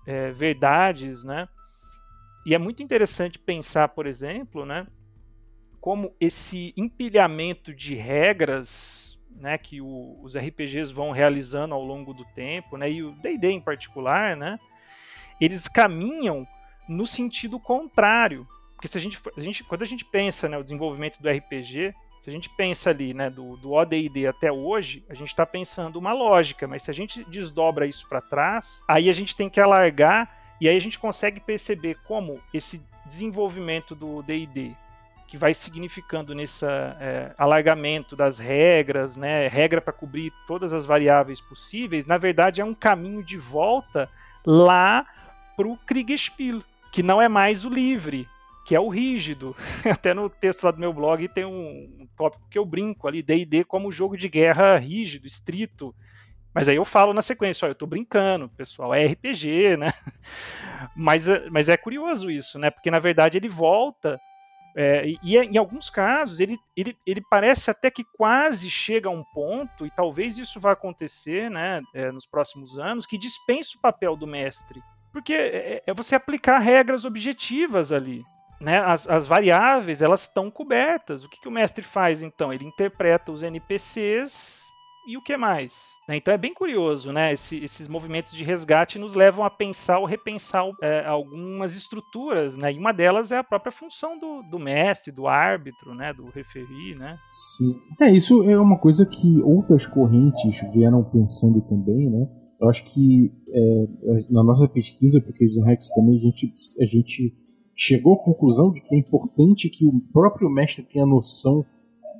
é, verdades, né? E é muito interessante pensar, por exemplo, né, como esse empilhamento de regras, né, que o, os RPGs vão realizando ao longo do tempo, né, e o D&D em particular, né, eles caminham no sentido contrário, porque se a gente, a gente quando a gente pensa, né, o desenvolvimento do RPG, se a gente pensa ali, né, do, do OD&D até hoje, a gente está pensando uma lógica, mas se a gente desdobra isso para trás, aí a gente tem que alargar e aí a gente consegue perceber como esse desenvolvimento do D&D que vai significando nesse é, alargamento das regras, né, regra para cobrir todas as variáveis possíveis, na verdade é um caminho de volta lá para o Kriegspiel, que não é mais o livre, que é o rígido. *laughs* Até no texto lá do meu blog tem um, tópico que eu brinco ali, D&D como jogo de guerra rígido, estrito. Mas aí eu falo na sequência, ó, eu tô brincando, pessoal, é RPG, né? *laughs* Mas, mas é curioso isso, né? Porque na verdade ele volta é, e em alguns casos ele, ele, ele parece até que quase chega a um ponto, e talvez isso vá acontecer né, é, nos próximos anos, que dispensa o papel do mestre. Porque é, é você aplicar regras objetivas ali né, as, as, variáveis elas estão cobertas. O que, que, o mestre faz então? Ele interpreta os NPCs e o que mais? Né, então é bem curioso, né? Esse, esses movimentos de resgate nos levam a pensar ou repensar é, algumas estruturas, né? E uma delas é a própria função do, do mestre, do árbitro, né? Do referi, né? Sim. É, isso é uma coisa que outras correntes vieram pensando também, né? Eu acho que é, na nossa pesquisa, porque os Rex também a gente, a gente chegou à conclusão de que é importante que o próprio mestre tenha noção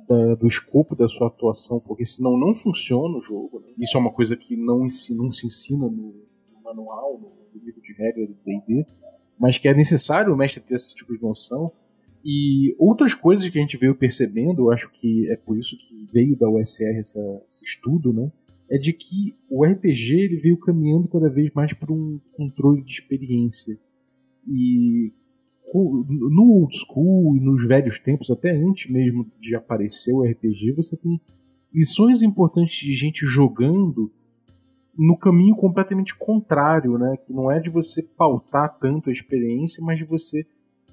da, do escopo da sua atuação, porque senão não funciona o jogo. Né? Isso é uma coisa que não, ensina, não se ensina no, no manual, no, livro de regra do D&D, mas que é necessário o mestre ter esse tipo de noção. E outras coisas que a gente veio percebendo, eu acho que é por isso que veio da USR essa, esse estudo, né? É de que o RPG ele veio caminhando cada vez mais para um controle de experiência. E no old school e nos velhos tempos, até antes mesmo de aparecer o RPG, você tem lições importantes de gente jogando no caminho completamente contrário, né? Que não é de você pautar tanto a experiência, mas de você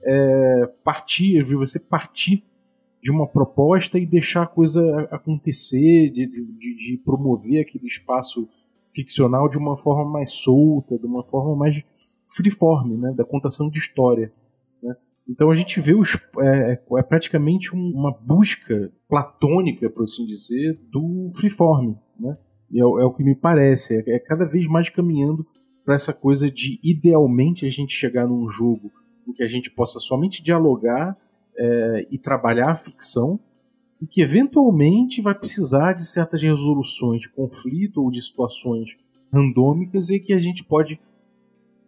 é, partir, de você partir de uma proposta e deixar a coisa acontecer, de, de, de promover aquele espaço ficcional de uma forma mais solta, de uma forma mais freeform, né? Da contação de história. Então a gente vê os, é, é, é praticamente um, uma busca platônica, por assim dizer, do freeform, né? É, é, o que me parece, é, é cada vez mais caminhando para essa coisa de idealmente a gente chegar num jogo em que a gente possa somente dialogar é, e trabalhar a ficção e que eventualmente vai precisar de certas resoluções de conflito ou de situações randômicas e que a gente pode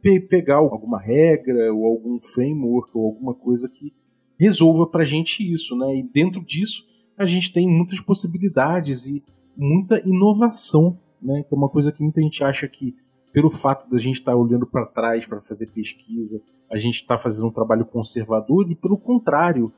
pe pegar alguma regra ou algum framework ou alguma coisa que resolva para a gente isso, né? E dentro disso a gente tem muitas possibilidades e muita inovação, né? Que é uma coisa que muita gente acha que pelo fato da gente estar tá olhando para trás para fazer pesquisa, a gente está fazendo um trabalho conservador e pelo contrário,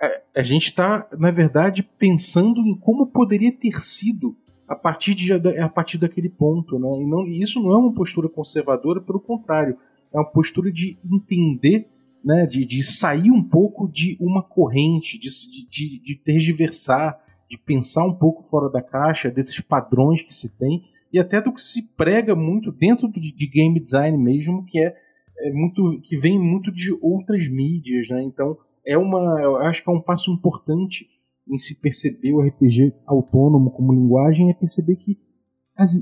a, a gente está na verdade pensando em como poderia ter sido a partir, de, a partir daquele ponto. Né? E, não, isso não é uma postura conservadora, pelo contrário, é uma postura de entender, né? de, de sair um pouco de uma corrente, de, de, de tergiversar, de pensar um pouco fora da caixa, desses padrões que se tem, e até do que se prega muito dentro de, de game design mesmo, que é, é, muito que vem muito de outras mídias, né? Então é uma, eu acho que é um passo importante em se perceber o RPG autônomo como linguagem, é perceber que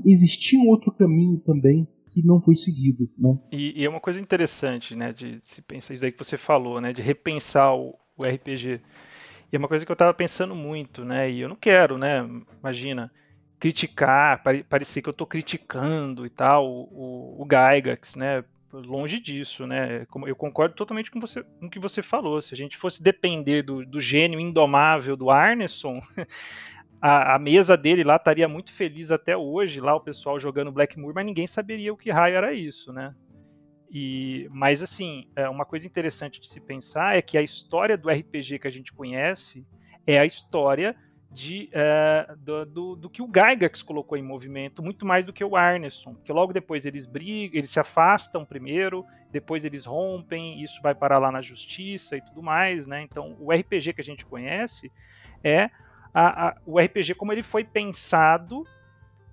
existia um outro caminho também que não foi seguido, né? E, e, é uma coisa interessante, né, de se pensar isso daí que você falou, né, de repensar o, o RPG. E é uma coisa que eu estava pensando muito, né, e eu não quero, né, imagina, criticar, parecer que eu estou criticando e tal o, o, o Gygax, né, longe disso, né? Eu concordo totalmente com, você, com o que você falou. Se a gente fosse depender do, do gênio indomável do Arneson, *laughs* a, a, mesa dele lá estaria muito feliz até hoje, lá o pessoal jogando Blackmoor, mas ninguém saberia o que raio era isso, né? E, mas assim, é, uma coisa interessante de se pensar é que a história do RPG que a gente conhece é a história de, uh, do, do, do, que o Gygax colocou em movimento, muito mais do que o Arneson, porque logo depois eles brigam, eles se afastam primeiro, depois eles rompem, isso vai parar lá na justiça e tudo mais, né? Então o RPG que a gente conhece é a, a, o RPG como ele foi pensado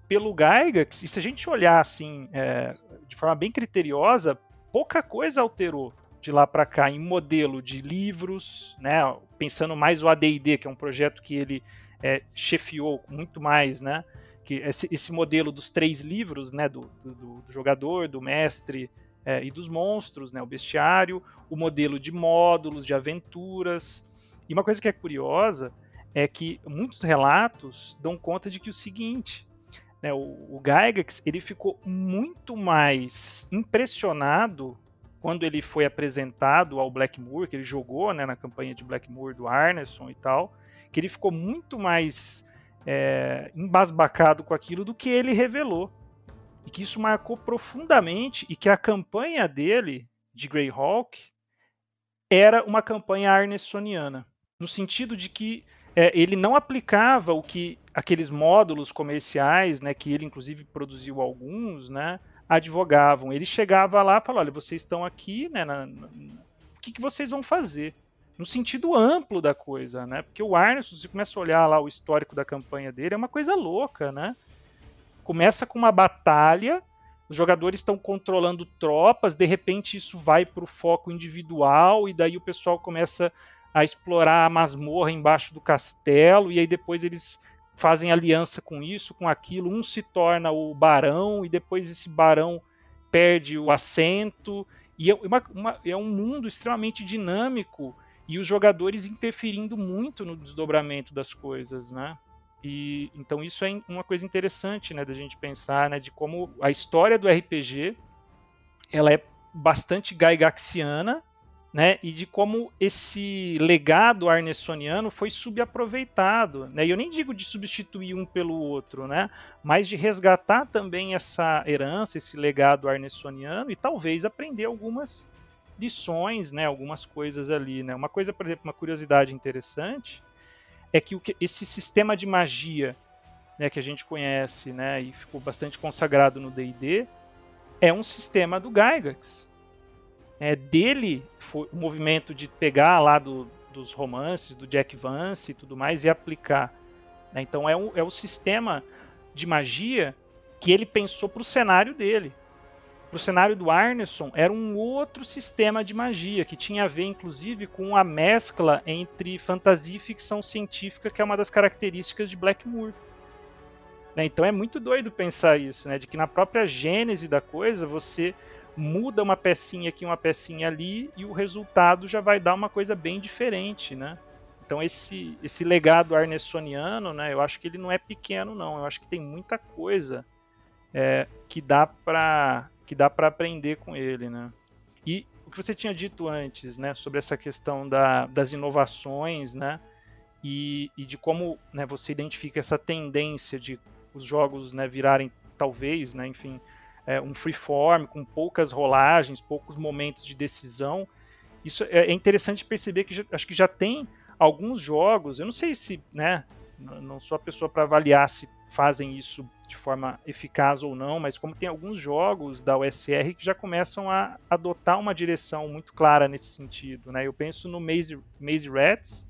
pelo Gygax, e se a gente olhar assim é, de forma bem criteriosa, pouca coisa alterou de lá para cá em modelo de livros, né? Pensando mais o AD&D, que é um projeto que ele é, chefiou muito mais, né? Que esse, esse, modelo dos três livros, né? Do, do, do jogador, do mestre é, e dos monstros, né? O bestiário, o modelo de módulos, de aventuras. E uma coisa que é curiosa é que muitos relatos dão conta de que o seguinte, né, o, o Gygax ele ficou muito mais impressionado quando ele foi apresentado ao Blackmoor, que ele jogou né, na campanha de Blackmoor do Arneson e tal, que ele ficou muito mais é, embasbacado com aquilo do que ele revelou. E que isso marcou profundamente e que a campanha dele, de Greyhawk, era uma campanha arnesoniana. No sentido de que é, ele não aplicava o que aqueles módulos comerciais, né, que ele inclusive produziu alguns, né, advogavam. Ele chegava lá e falava, olha, vocês estão aqui, né, na, na, o que, que vocês vão fazer? No sentido amplo da coisa, né? Porque o Arneson, você começa a olhar lá o histórico da campanha dele, é uma coisa louca, né? Começa com uma batalha, os jogadores estão controlando tropas, de repente isso vai para o foco individual e daí o pessoal começa a explorar a masmorra embaixo do castelo e aí depois eles fazem aliança com isso, com aquilo, um se torna o barão e depois esse barão perde o assento e é, uma, uma, é um mundo extremamente dinâmico e os jogadores interferindo muito no desdobramento das coisas, né? E então isso é uma coisa interessante, né, da gente pensar, né, de como a história do RPG ela é bastante gaigaxiana, né, e de como esse legado arnessoniano foi subaproveitado, né? E eu nem digo de substituir um pelo outro, né, mas de resgatar também essa herança, esse legado arnessoniano e talvez aprender algumas lições, né, algumas coisas ali, né? Uma coisa, por exemplo, uma curiosidade interessante é que, o que esse sistema de magia, né, que a gente conhece, né, e ficou bastante consagrado no D&D, é um sistema do Gygax. É dele foi o movimento de pegar lá do, dos romances do Jack Vance e tudo mais e aplicar. Né? Então é, um, é o sistema de magia que ele pensou para o cenário dele para o cenário do Arneson era um outro sistema de magia que tinha a ver, inclusive, com a mescla entre fantasia e ficção científica, que é uma das características de Blackmoor. Né? Então é muito doido pensar isso, né? de que na própria gênese da coisa você muda uma pecinha aqui, uma pecinha ali e o resultado já vai dar uma coisa bem diferente, né? Então esse esse legado arnesoniano, né? Eu acho que ele não é pequeno não, eu acho que tem muita coisa é, que dá para que dá para aprender com ele, né? E o que você tinha dito antes, né, sobre essa questão da, das inovações, né, e, e de como né, você identifica essa tendência de os jogos né, virarem, talvez, né, enfim, é, um freeform com poucas rolagens, poucos momentos de decisão. Isso é, é interessante perceber que já, acho que já tem alguns jogos, eu não sei se, né, não sou a pessoa para avaliar se fazem isso de forma eficaz ou não, mas como tem alguns jogos da USR que já começam a adotar uma direção muito clara nesse sentido. Né? Eu penso no Maze, Maze Rats,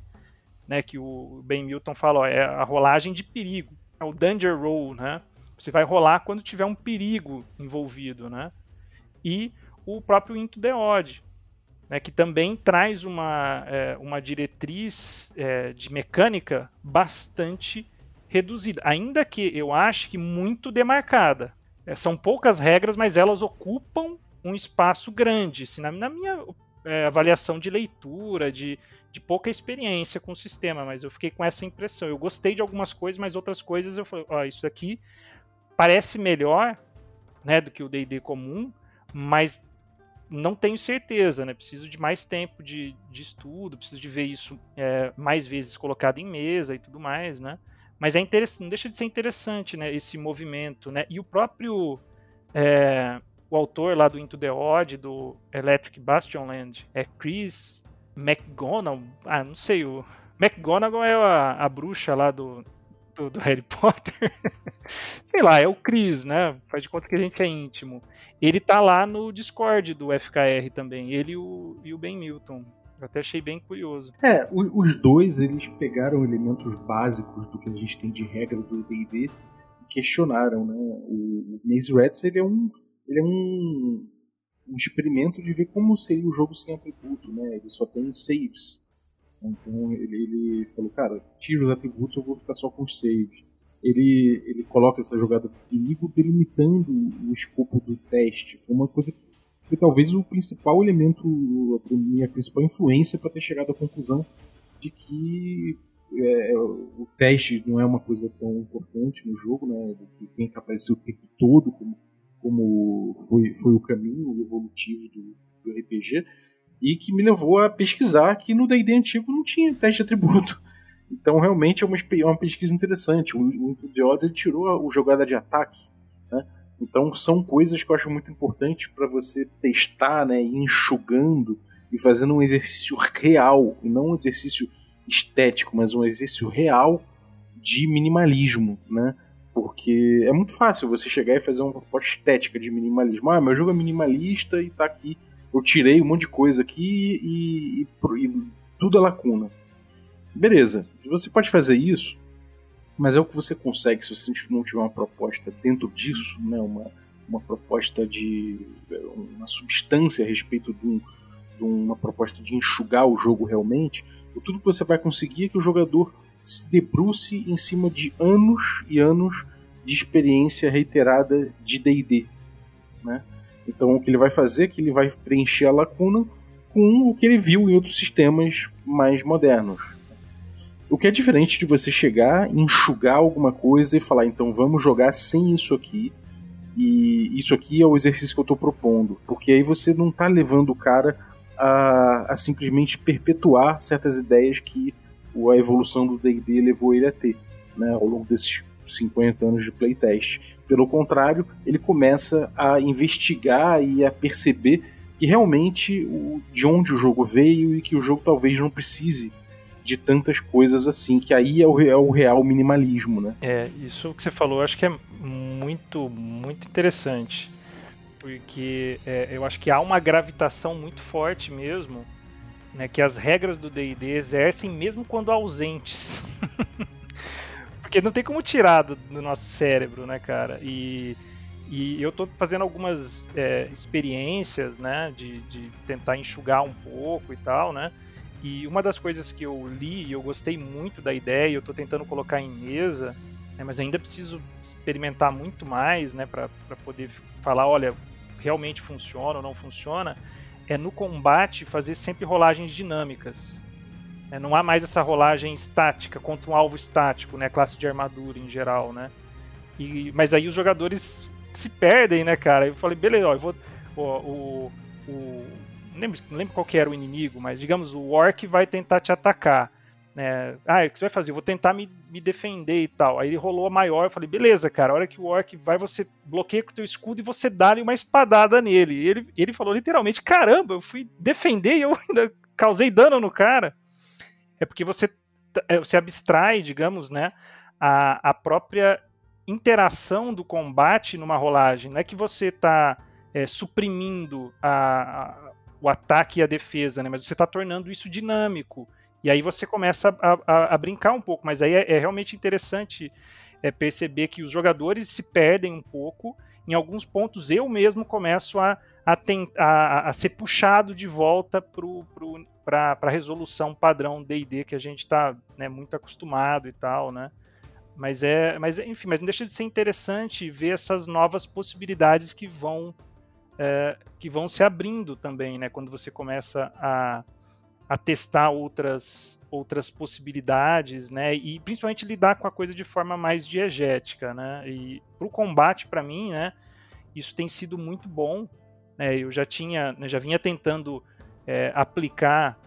né, que o Ben Milton fala, é a rolagem de perigo, é o danger roll, né? Você vai rolar quando tiver um perigo envolvido, né? E o próprio Into the Odd, né, que também traz uma, é, uma diretriz é, de mecânica bastante reduzida, ainda que eu ache que muito demarcada. É, são poucas regras, mas elas ocupam um espaço grande. Na, na minha é, avaliação de leitura, de, de pouca experiência com o sistema, mas eu fiquei com essa impressão. Eu gostei de algumas coisas, mas outras coisas eu falei, ó, isso aqui parece melhor né, do que o D&D comum, mas não tenho certeza, né? Preciso de mais tempo de, de estudo, preciso de ver isso é, mais vezes colocado em mesa e tudo mais, né? Mas é interessante, não deixa de ser interessante, né? Esse movimento, né? E o próprio é, o autor lá do Into the Odd, do Electric Bastionland, é Chris McGonagall. Ah, não sei, o McGonagall é a, a bruxa lá do, do, do Harry Potter. *laughs* Sei lá, é o Chris, né? Faz de conta que a gente é íntimo. Ele tá lá no Discord do FKR também, ele e o, e o Ben Milton. Eu até achei bem curioso. É, os dois eles pegaram elementos básicos do que a gente tem de regra do D&D e questionaram, né? O, o Maze Rats ele é um ele é um, um experimento de ver como seria o jogo sem atributo, né? Ele só tem saves. Então ele, ele falou, cara, tira os atributos, eu vou ficar só com saves. Ele, ele coloca essa jogada de perigo delimitando o escopo do teste. Uma coisa que foi talvez o principal elemento, a minha principal influência para ter chegado à conclusão de que é, o teste não é uma coisa tão importante no jogo, né? Que tem que aparecer o tempo todo, como, como foi, foi o caminho evolutivo do, do RPG e que me levou a pesquisar que no D&D antigo não tinha teste de atributo. Então realmente é uma, é uma pesquisa interessante. O, o the Order tirou a jogada de ataque. Então são coisas que eu acho muito importante para você testar, né, enxugando e fazendo um exercício real, e não um exercício estético, mas um exercício real de minimalismo, né? Porque é muito fácil você chegar e fazer uma proposta estética de minimalismo. Ah, meu jogo é minimalista e tá aqui eu tirei um monte de coisa aqui e, e, e tudo é lacuna. Beleza, você pode fazer isso, mas é o que você consegue se você não tiver uma proposta dentro disso, né, uma, uma proposta de. uma substância a respeito de, um, de uma proposta de enxugar o jogo realmente. Tudo que você vai conseguir é que o jogador se debruce em cima de anos e anos de experiência reiterada de DD. Né? Então o que ele vai fazer é que ele vai preencher a lacuna com o que ele viu em outros sistemas mais modernos. O que é diferente de você chegar, enxugar alguma coisa e falar, então vamos jogar sem isso aqui. E isso aqui é o exercício que eu estou propondo. Porque aí você não está levando o cara a, a, simplesmente perpetuar certas ideias que a evolução do DD levou ele a ter né, ao longo desses 50 anos de playtest. Pelo contrário, ele começa a investigar e a perceber que realmente o, de onde o jogo veio e que o jogo talvez não precise de tantas coisas assim, que aí é o, é o real minimalismo, né? É, isso que você falou, acho que é muito, muito interessante. Porque é, eu acho que há uma gravitação muito forte mesmo, né, que as regras do D&D exercem mesmo quando ausentes. *laughs* Porque não tem como tirar do, do nosso cérebro, né, cara? E, e eu tô fazendo algumas é, experiências, né, de, de tentar enxugar um pouco e tal, né? E uma das coisas que eu li e eu gostei muito da ideia, eu estou tentando colocar em mesa, né, mas ainda preciso experimentar muito mais, né, para poder falar, olha, realmente funciona ou não funciona, é no combate fazer sempre rolagens dinâmicas. É, não há mais essa rolagem estática contra um alvo estático, né? Classe de armadura em geral, né? E, mas aí os jogadores se perdem, né, cara? Eu falei, beleza, ó, eu vou. Ó, o, o, não, lembro, não lembro qual era o inimigo, mas digamos, o Orc vai tentar te atacar. Né? Ah, o que você vai fazer? Eu vou tentar me, me defender e tal. Aí ele rolou a maior, eu falei, beleza, cara, a hora que o Orc vai, você bloqueia com o teu escudo e você dá-lhe uma espadada nele. E ele, ele falou literalmente, caramba, eu fui defender e eu *laughs* ainda causei dano no cara é porque você, é, você abstrai, digamos, né, a, a própria interação do combate numa rolagem. Não é que você está é, suprimindo a, o ataque e a defesa, né, mas você está tornando isso dinâmico. E aí você começa a, a, a brincar um pouco, mas aí é, é realmente interessante é, perceber que os jogadores se perdem um pouco. Em alguns pontos eu mesmo começo a, a, a, ser puxado de volta para a resolução padrão D&D que a gente está né, muito acostumado e tal, né? Mas é, mas enfim, mas não deixa de ser interessante ver essas novas possibilidades que vão é, que vão se abrindo também, né? Quando você começa a, a testar outras outras possibilidades, né? E principalmente lidar com a coisa de forma mais diegética, né? E para o combate, para mim, né? Isso tem sido muito bom. Né? Eu já tinha, né, já vinha tentando é, aplicar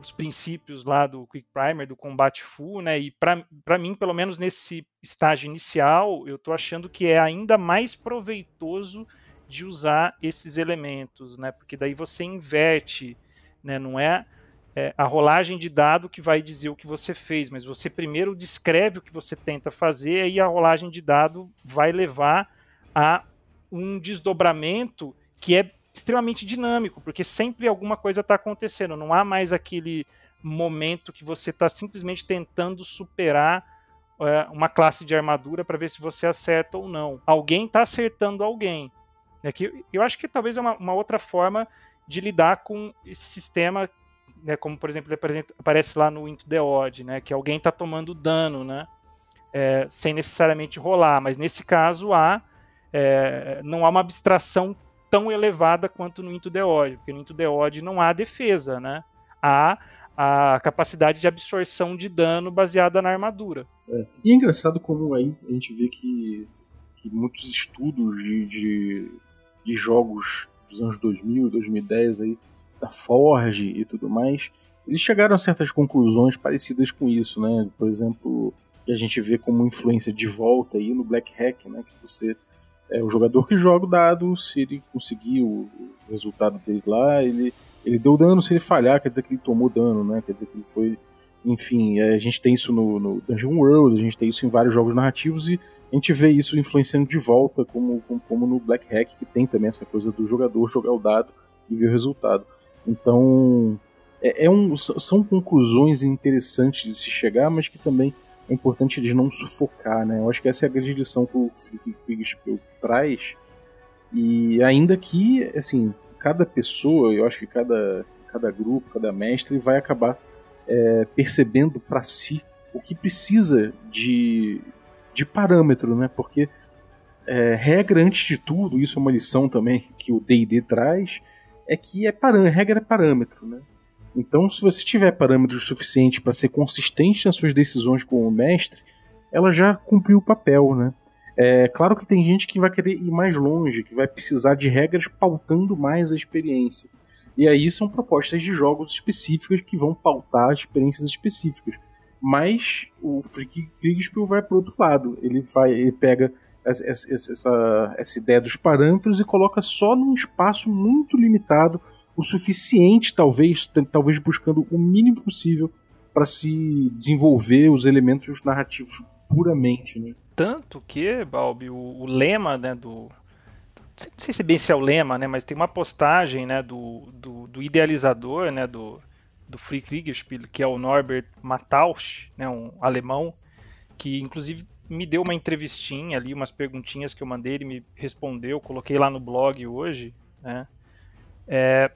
os princípios lá do Quick Primer, do combate full, né? E para mim, pelo menos nesse estágio inicial, eu estou achando que é ainda mais proveitoso de usar esses elementos, né? Porque daí você inverte, né? Não é, é, a rolagem de dado que vai dizer o que você fez, mas você primeiro descreve o que você tenta fazer e a rolagem de dado vai levar a um desdobramento que é extremamente dinâmico, porque sempre alguma coisa está acontecendo. Não há mais aquele momento que você está simplesmente tentando superar é, uma classe de armadura para ver se você acerta ou não. Alguém está acertando alguém. É que eu acho que talvez é uma, uma, outra forma de lidar com esse sistema, né, como por exemplo aparece lá no Into the Odd, né, que alguém está tomando dano, né, é, sem necessariamente rolar. Mas nesse caso há é, não há uma abstração tão elevada quanto no Into the Odd, porque no Into the Odd não há defesa, né? Há a capacidade de absorção de dano baseada na armadura. É. E é engraçado como aí a gente vê que, que muitos estudos de, de, de, jogos dos anos 2000, 2010 aí, da Forge e tudo mais, eles chegaram a certas conclusões parecidas com isso, né? Por exemplo, que a gente vê como influência de volta aí no Black Hack, né? Que você é o jogador que joga o dado, se ele conseguir o resultado dele lá, ele, ele deu dano, se ele falhar, quer dizer que ele tomou dano, né? Quer dizer que ele foi. Enfim, é, a gente tem isso no, no Dungeon World, a gente tem isso em vários jogos narrativos e a gente vê isso influenciando de volta, como, como, como no Black Hack, que tem também essa coisa do jogador jogar o dado e ver o resultado. Então, é, é um, são conclusões interessantes de se chegar, mas que também é importante de não sufocar, né? Eu acho que essa é a grande lição que o Kriegspiel traz. E ainda que, assim, cada pessoa, eu acho que cada, cada grupo, cada mestre vai acabar é, percebendo para si o que precisa de, de parâmetro, né? Porque é, regra antes de tudo, isso é uma lição também que o D&D traz, é que é regra é parâmetro, né? Então, se você tiver parâmetros suficientes para ser consistente nas suas decisões como mestre, ela já cumpriu o papel, né? É claro que tem gente que vai querer ir mais longe, que vai precisar de regras pautando mais a experiência. E aí são propostas de jogos específicas que vão pautar experiências específicas. Mas o Freak Kriegspiel vai para outro lado. Ele, vai, ele pega essa, essa, essa ideia dos parâmetros e coloca só num espaço muito limitado o suficiente, talvez, talvez buscando o mínimo possível para se desenvolver os elementos narrativos puramente. Né? Tanto que, Balbi, o, o lema né, do. Não sei se bem se é o lema, né, mas tem uma postagem né, do, do, do idealizador né, do, do Free Kriegerspiel, que é o Norbert Mattausch, né, um alemão, que inclusive me deu uma entrevistinha ali, umas perguntinhas que eu mandei, ele me respondeu, coloquei lá no blog hoje, né? É,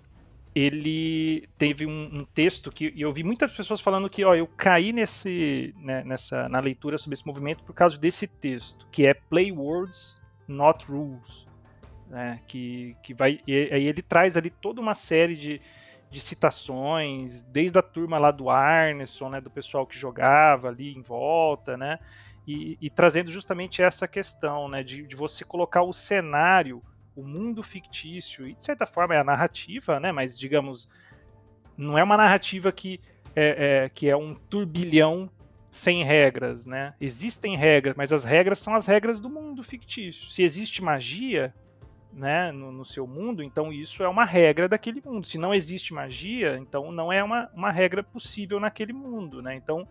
ele teve um, um, texto que eu vi muitas pessoas falando que ó, eu caí nesse, né, nessa, na leitura sobre esse movimento por causa desse texto, que é Play Words, Not Rules. Né, que, que vai, e, aí ele traz ali toda uma série de, de citações, desde a turma lá do Arneson, né, do pessoal que jogava ali em volta, né, e, e trazendo justamente essa questão né, de, de você colocar o cenário o mundo fictício, e de certa forma é a narrativa, né? Mas digamos, não é uma narrativa que é, é, que é um turbilhão sem regras, né? Existem regras, mas as regras são as regras do mundo fictício. Se existe magia, né, no, no, seu mundo, então isso é uma regra daquele mundo. Se não existe magia, então não é uma, uma regra possível naquele mundo, né? Então,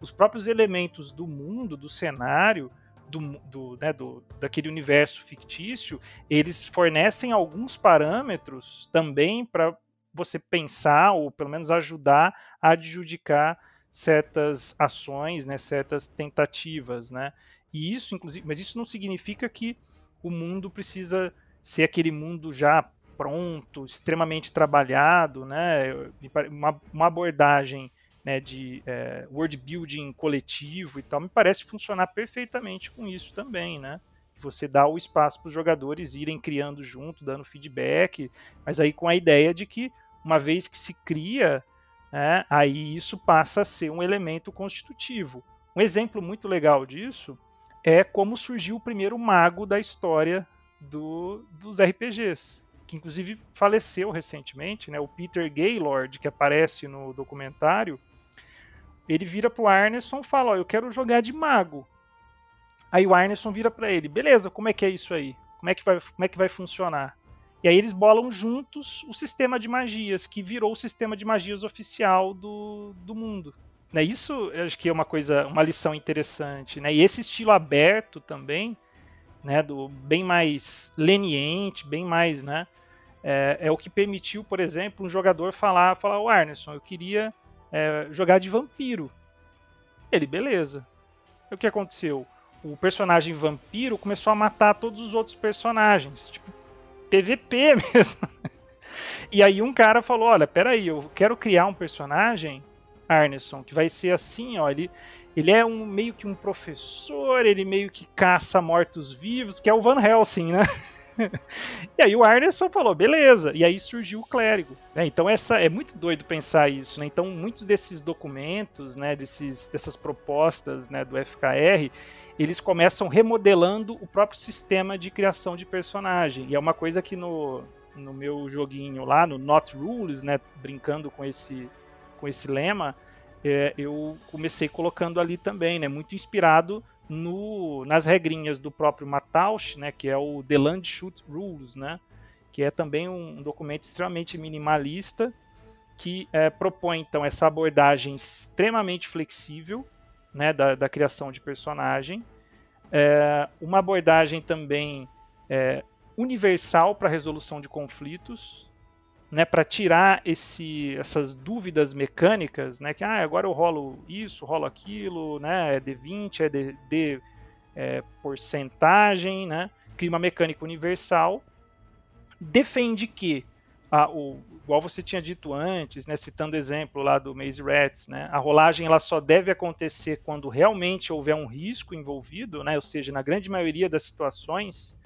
os próprios elementos do mundo, do cenário, do, do, né, do, daquele universo fictício, eles fornecem alguns parâmetros também para você pensar ou pelo menos ajudar a adjudicar certas ações, né, certas tentativas, né? E isso, inclusive, mas isso não significa que o mundo precisa ser aquele mundo já pronto, extremamente trabalhado, né? Uma, uma abordagem né, de é, word building coletivo e tal me parece funcionar perfeitamente com isso também, né? Você dá o espaço para os jogadores irem criando junto, dando feedback, mas aí com a ideia de que uma vez que se cria, né, aí isso passa a ser um elemento constitutivo. Um exemplo muito legal disso é como surgiu o primeiro mago da história do, dos RPGs, que inclusive faleceu recentemente, né? O Peter Gaylord, que aparece no documentário, ele vira pro Arneson e fala: "Ó, eu quero jogar de mago". Aí o Arneson vira para ele: "Beleza, como é que é isso aí? Como é que vai, como é que vai funcionar?" E aí eles bolam juntos o sistema de magias, que virou o sistema de magias oficial do, do mundo. Né, isso acho que é uma coisa, uma lição interessante. Né? E esse estilo aberto também, né, do bem mais leniente, bem mais, né, é, é, o que permitiu, por exemplo, um jogador falar, falar, o Arneson, eu queria é, jogar de vampiro. Ele, beleza. E o que aconteceu? O personagem vampiro começou a matar todos os outros personagens, tipo PVP *laughs* mesmo. e aí um cara falou, olha, peraí, eu quero criar um personagem, Arneson, que vai ser assim, ó, ele ele é um meio que um professor, ele meio que caça mortos-vivos, que é o Van Helsing, né? *laughs* e aí o Arneson falou, beleza. E aí surgiu o clérigo. Né? Então essa é muito doido pensar isso. Né? Então muitos desses documentos, né, desses, dessas propostas né, do FKR, eles começam remodelando o próprio sistema de criação de personagem. E é uma coisa que no, no meu joguinho lá, no Not Rules, né, brincando com esse, com esse lema, é, eu comecei colocando ali também, né, muito inspirado no, nas regrinhas do próprio Matausch, né, que é o The Land Shoot Rules, né, que é também um, um documento extremamente minimalista que é, propõe então essa abordagem extremamente flexível né, da, da criação de personagem, é, uma abordagem também é, universal para resolução de conflitos, né, para tirar esse, essas dúvidas mecânicas, né, que ah, agora eu rolo isso, rolo aquilo, né, é D20, é de, de é, porcentagem, né, mecânica universal, defende que o, igual você tinha dito antes, né, citando o exemplo lá do Maze Rats, né, a rolagem ela só deve acontecer quando realmente houver um risco envolvido, né, ou seja, na grande maioria das situações,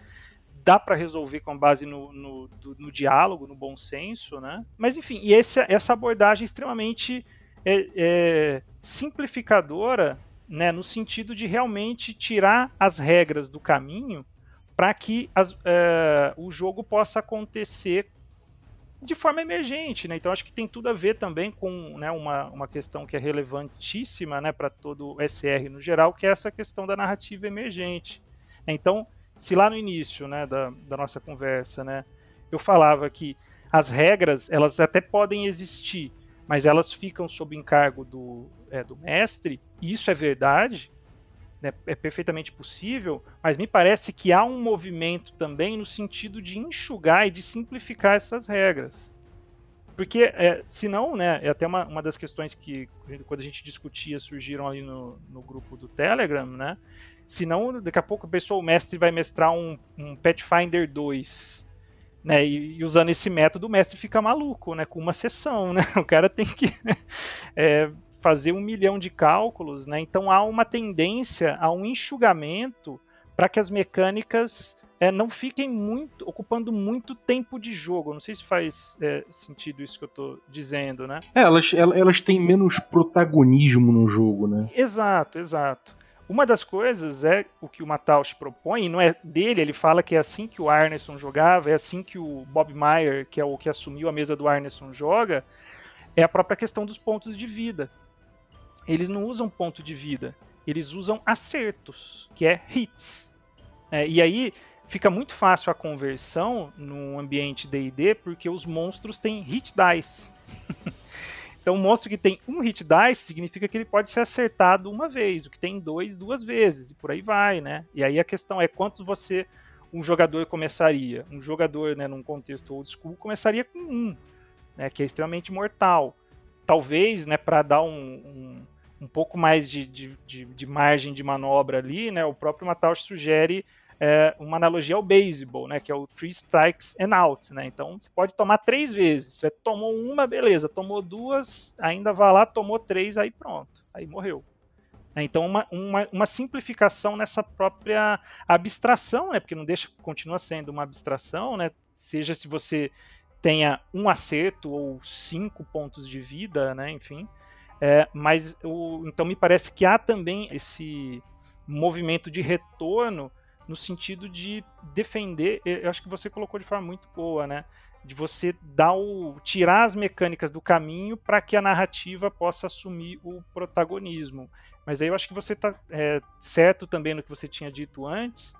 dá para resolver com base no, no, do, no, diálogo, no bom senso, né? Mas enfim, e esse, essa abordagem extremamente é, é, simplificadora, né, no sentido de realmente tirar as regras do caminho para que as, é, o jogo possa acontecer de forma emergente, né? Então acho que tem tudo a ver também com né, uma, uma questão que é relevantíssima, né, para todo o SR no geral, que é essa questão da narrativa emergente. Então se lá no início né, da, da nossa conversa né, eu falava que as regras elas até podem existir, mas elas ficam sob encargo do, é, do mestre, e isso é verdade, né, é perfeitamente possível, mas me parece que há um movimento também no sentido de enxugar e de simplificar essas regras. Porque, é, senão, né, é até uma, uma das questões que, quando a gente discutia, surgiram ali no, no grupo do Telegram, né, Senão, daqui a pouco a pessoa, o mestre vai mestrar um, um Pathfinder 2. Né, e, e, usando esse método, o mestre fica maluco, né, com uma sessão, né? *laughs* O cara tem que *laughs* é, fazer um milhão de cálculos, né? Então há uma tendência a um enxugamento para que as mecânicas é, não fiquem muito ocupando muito tempo de jogo. Não sei se faz é, sentido isso que eu estou dizendo, né? É, elas, elas têm menos protagonismo no jogo, né? Exato, exato. Uma das coisas é o que o Matausch propõe, e não é dele, ele fala que é assim que o Arneson jogava, é assim que o Bob Meyer, que é o que assumiu a mesa do Arneson, joga, é a própria questão dos pontos de vida. Eles não usam ponto de vida, eles usam acertos, que é hits. É, e aí fica muito fácil a conversão no ambiente D&D, porque os monstros têm hit dice. *laughs* Então, um monstro que tem um hit dice significa que ele pode ser acertado uma vez, o que tem dois, duas vezes, e por aí vai, né? E aí a questão é quantos você, um jogador começaria. Um jogador, né, num contexto old school, começaria com um. né, que é extremamente mortal. Talvez, né, para dar um, um, um, pouco mais de, de, de, de, margem de manobra ali, né, o próprio Mataush sugere é, uma analogia ao beisebol, né, que é o three strikes and out, né? Então você pode tomar três vezes. Você tomou uma, beleza. Tomou duas, ainda vai lá, tomou três, aí pronto, aí morreu. Né? Então uma, uma, uma, simplificação nessa própria abstração, né? Porque não deixa, continua sendo uma abstração, né? Seja se você tenha um acerto ou cinco pontos de vida, né? Enfim. É, mas o, então me parece que há também esse movimento de retorno no sentido de defender, eu acho que você colocou de forma muito boa, né? De você dar o, tirar as mecânicas do caminho para que a narrativa possa assumir o protagonismo. Mas aí eu acho que você está é, certo também no que você tinha dito antes,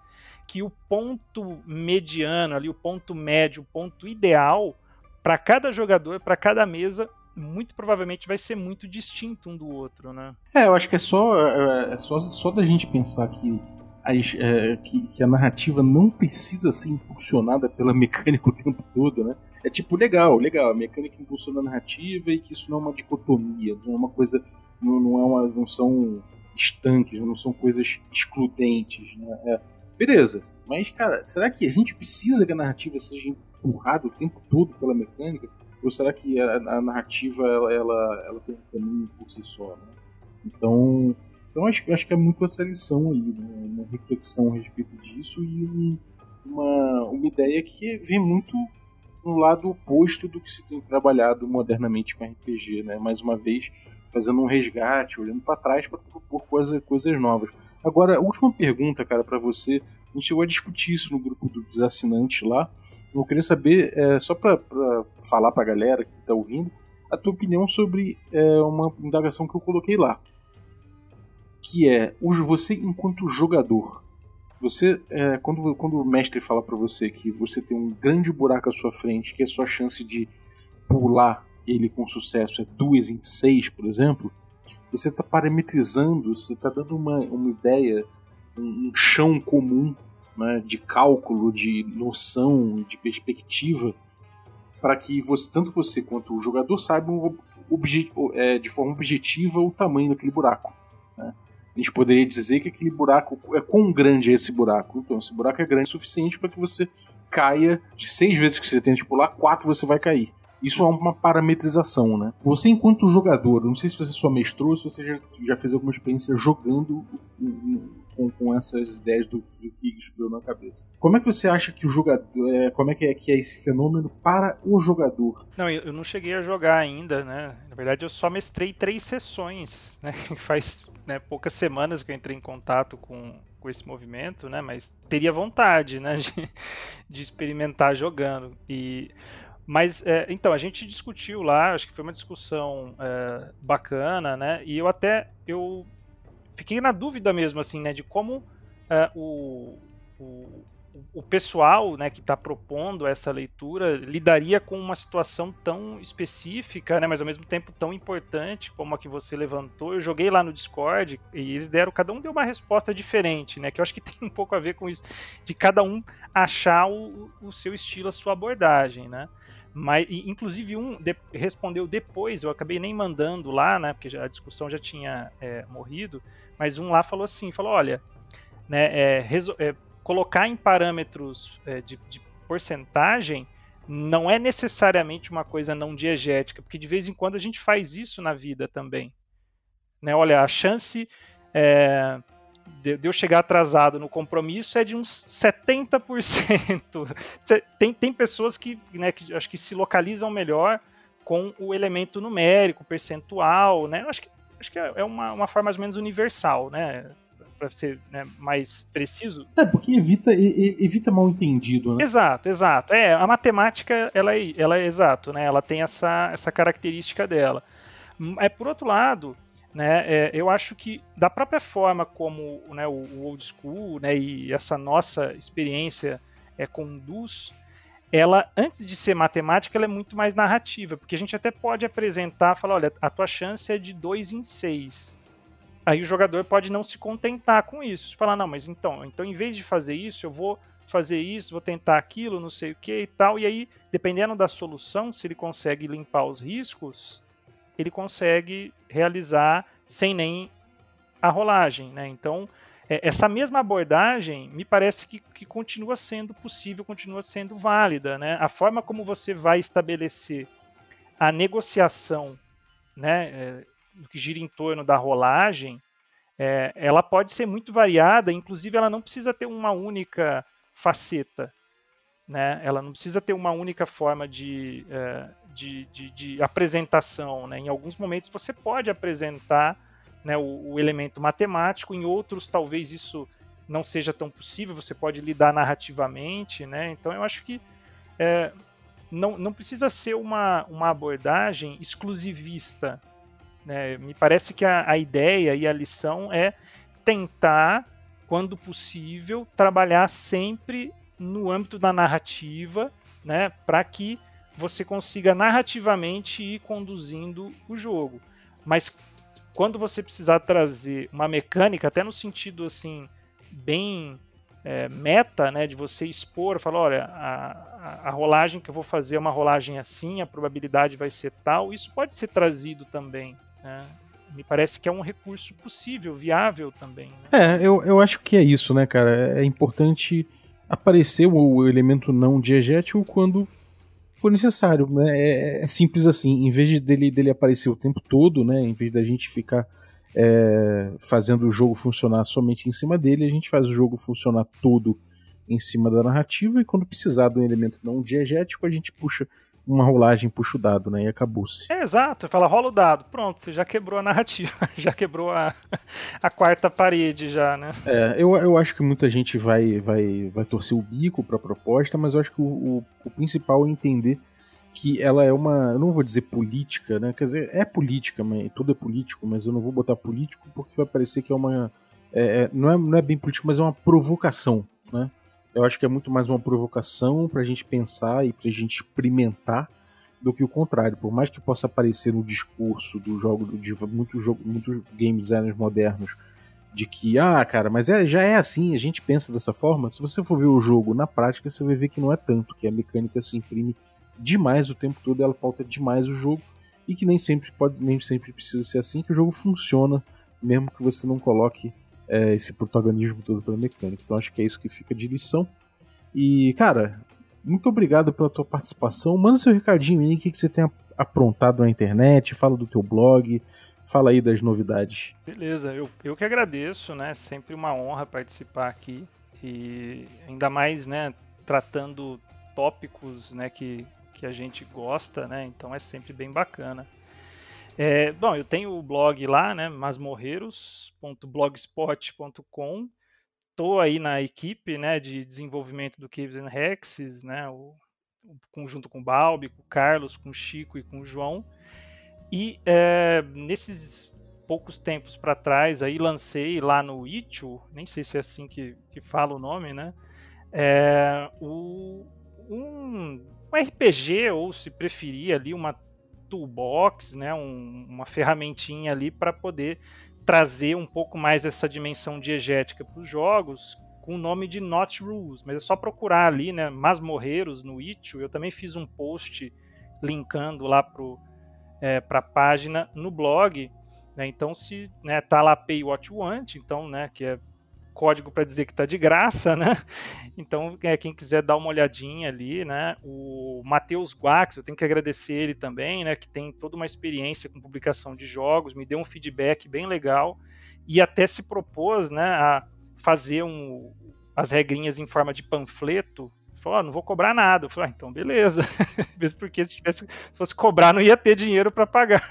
que o ponto mediano ali, o ponto médio, o ponto ideal para cada jogador, para cada mesa, muito provavelmente vai ser muito distinto um do outro, né? É, eu acho que é só, é, é só, só da gente pensar que é, que, que, a narrativa não precisa ser impulsionada pela *laughs* mecânica o tempo todo, né? É tipo, legal, legal, a mecânica impulsiona a narrativa e que isso não é uma dicotomia, não é uma coisa, não, não é uma, não são estanques, não são coisas excludentes, né? É, beleza, mas, cara, será que a gente precisa que a narrativa seja empurrada o tempo todo pela mecânica? Ou será que a, a narrativa, ela, ela, ela tem um caminho por si só, né? Então, então acho, acho que é muito essa lição aí, né? uma reflexão a respeito disso e um, uma, uma ideia que vem muito no lado oposto do que se tem trabalhado modernamente com RPG, né? Mais uma vez, fazendo um resgate, olhando para trás para propor coisa, coisas novas. Agora, última pergunta, cara, para você. A gente chegou a discutir isso no grupo dos assinantes lá. Eu queria saber, é, só para falar para a galera que está ouvindo, a tua opinião sobre é, uma indagação que eu coloquei lá que é você enquanto jogador. Você, é, quando, quando o mestre fala para você que você tem um grande buraco à sua frente, que a sua chance de pular ele com sucesso é duas em seis, por exemplo, você está parametrizando, você está dando uma, uma ideia, um, um chão comum né, de cálculo, de noção, de perspectiva, para que você, tanto você quanto o jogador saibam é, de forma objetiva o tamanho daquele buraco. Né? A gente poderia dizer que aquele buraco é quão grande é esse buraco. Então, esse buraco é grande o suficiente para que você caia de seis vezes que você tenta pular, quatro você vai cair. Isso é uma parametrização, né? Você, enquanto jogador, não sei se você só mestrou, ou se você já, já fez alguma experiência jogando com, com essas ideias do Free que explodiu na cabeça. Como é que você acha que o jogador. É, como é que, é que é esse fenômeno para o jogador? Não, eu não cheguei a jogar ainda, né? Na verdade, eu só mestrei três sessões, né? *laughs* Faz né, poucas semanas que eu entrei em contato com, com esse movimento, né? Mas teria vontade, né? *laughs* De, de experimentar jogando. E mas, é, então, a gente discutiu lá, acho que foi uma discussão é, bacana, né? E eu até, eu fiquei na dúvida mesmo, assim, né? De como é, o, o, o pessoal né, que está propondo essa leitura lidaria com uma situação tão específica, né, mas ao mesmo tempo tão importante como a que você levantou. Eu joguei lá no Discord e eles deram, cada um deu uma resposta diferente, né, que eu acho que *laughs* tem um pouco a ver com isso, de cada um achar o, o seu estilo, a sua abordagem, né. Mas, inclusive, um de, respondeu depois, eu acabei nem mandando lá, né, porque a discussão já tinha é, morrido, mas um lá falou assim, falou, olha, né, é, é, colocar em parâmetros é, de, de, porcentagem não é necessariamente uma coisa não diegética, porque de vez em quando a gente faz isso na vida também. Né? Olha, a chance é, de, eu chegar atrasado no compromisso é de uns 70%. *laughs* tem, tem pessoas que, né, que acho que se localizam melhor com o elemento numérico, percentual, né? Acho que, acho que é uma, uma forma mais ou menos universal, né? Para ser né, mais preciso. É, porque evita, evita mal entendido, né? Exato, exato. É, a matemática, ela é, ela é exato, né? Ela tem essa, essa característica dela. É, por outro lado, né, é, eu acho que da própria forma como né, o, o old school né, e essa nossa experiência é, conduz, ela, antes de ser matemática, ela é muito mais narrativa, porque a gente até pode apresentar, falar, olha, a tua chance é de 2 em 6. Aí o jogador pode não se contentar com isso. Falar, não, mas então, então em vez de fazer isso, eu vou fazer isso, vou tentar aquilo, não sei o que e tal. E aí, dependendo da solução, se ele consegue limpar os riscos, ele consegue realizar sem nem a rolagem, né? Então, é, essa mesma abordagem me parece que, que, continua sendo possível, continua sendo válida, né? A forma como você vai estabelecer a negociação, né, é, que gira em torno da rolagem, é, ela pode ser muito variada, inclusive ela não precisa ter uma única faceta, né? Ela não precisa ter uma única forma de, é, de, de, de, apresentação, né? Em alguns momentos você pode apresentar né, o, o, elemento matemático, em outros talvez isso não seja tão possível, você pode lidar narrativamente, né? Então eu acho que é, não, não precisa ser uma, uma abordagem exclusivista. Né? Me parece que a, a ideia e a lição é tentar, quando possível, trabalhar sempre no âmbito da narrativa, né, para que você consiga narrativamente ir conduzindo o jogo. Mas quando você precisar trazer uma mecânica, até no sentido assim, bem é, meta, né, de você expor, falar, olha, a, a, a, rolagem que eu vou fazer é uma rolagem assim, a probabilidade vai ser tal, isso pode ser trazido também. Né? Me parece que é um recurso possível, viável também. Né? É, eu, eu acho que é isso, né, cara? É importante aparecer o, o elemento não diegético quando for necessário, né? É, é, simples assim. Em vez dele, dele aparecer o tempo todo, né? Em vez da gente ficar é, fazendo o jogo funcionar somente em cima dele, a gente faz o jogo funcionar todo em cima da narrativa e quando precisar de um elemento não diegético, a gente puxa uma rolagem, puxa o dado, né? E acabou-se. É, exato. Fala, rola o dado. Pronto, você já quebrou a narrativa. *laughs* já quebrou a, a quarta parede já, né? É, eu, eu acho que muita gente vai, vai, vai torcer o bico para a proposta, mas eu acho que o, o, o, principal é entender que ela é uma, eu não vou dizer política, né? Quer dizer, é política, mas tudo é político, mas eu não vou botar político porque vai parecer que é uma, é, é não, é, não é bem político, mas é uma provocação, né? Eu acho que é muito mais uma provocação para a gente pensar e para a gente experimentar do que o contrário. Por mais que possa aparecer no discurso do jogo de muitos jogo, muitos game modernos de que ah, cara, mas é, já é assim, a gente pensa dessa forma. Se você for ver o jogo na prática, você vai ver que não é tanto, que a mecânica se imprime demais o tempo todo, ela pauta demais o jogo e que nem sempre pode, nem sempre precisa ser assim que o jogo funciona, mesmo que você não coloque é, esse protagonismo todo pela mecânica. Então acho que é isso que fica de lição. E, cara, muito obrigado pela tua participação. Manda seu recadinho aí, o que, que você tem aprontado na internet, fala do teu blog, fala aí das novidades. Beleza, eu, eu que agradeço, né? Sempre uma honra participar aqui. E ainda mais, né, tratando tópicos, né, que, que a gente gosta, né? Então é sempre bem bacana. É, bom, eu tenho o blog lá, né, masmorreiros.blogspot.com. Estou aí na equipe, né, de desenvolvimento do Caves and Hexes, né, o, o conjunto com o Balbi, com o Carlos, com o Chico e com o João. E é, nesses poucos tempos para trás aí lancei lá no Itch.io, nem sei se é assim que, que fala o nome, né, é, o, um, um RPG ou se preferir ali uma toolbox, né, um, uma ferramentinha ali para poder trazer um pouco mais essa dimensão diegética para os jogos com o nome de Not Rules, mas é só procurar ali, né, Masmorreiros no Itch. Eu também fiz um post linkando lá para é, a página no blog. Né, então, se né, tá lá Pay What You Want, então, né, que é código para dizer que está de graça, né? Então, é, quem quiser dar uma olhadinha ali, né? O Matheus Guax, eu tenho que agradecer ele também, né? Que tem toda uma experiência com publicação de jogos, me deu um feedback bem legal e até se propôs, né? A fazer um, as regrinhas em forma de panfleto. Falou, não vou cobrar nada. Eu falei, ah, então beleza. *laughs* Mesmo porque se tivesse, fosse cobrar, não ia ter dinheiro para pagar.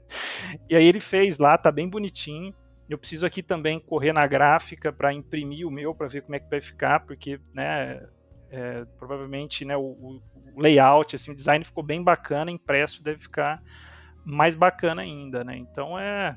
*laughs* e aí ele fez lá, tá bem bonitinho. Eu preciso aqui também correr na gráfica para imprimir o meu para ver como é que vai ficar, porque né, é, provavelmente né, o, o, layout, assim, o design ficou bem bacana, impresso deve ficar mais bacana ainda, né? Então é,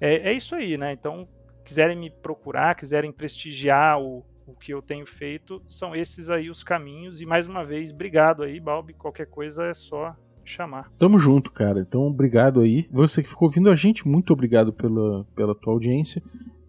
é, é isso aí, né? Então quiserem me procurar, quiserem prestigiar o, o que eu tenho feito, são esses aí os caminhos. E mais uma vez, obrigado aí, Balbi. Qualquer coisa é só chamar. Tamo junto, cara. Então, obrigado aí. Você que ficou ouvindo a gente, muito obrigado pela, pela tua audiência.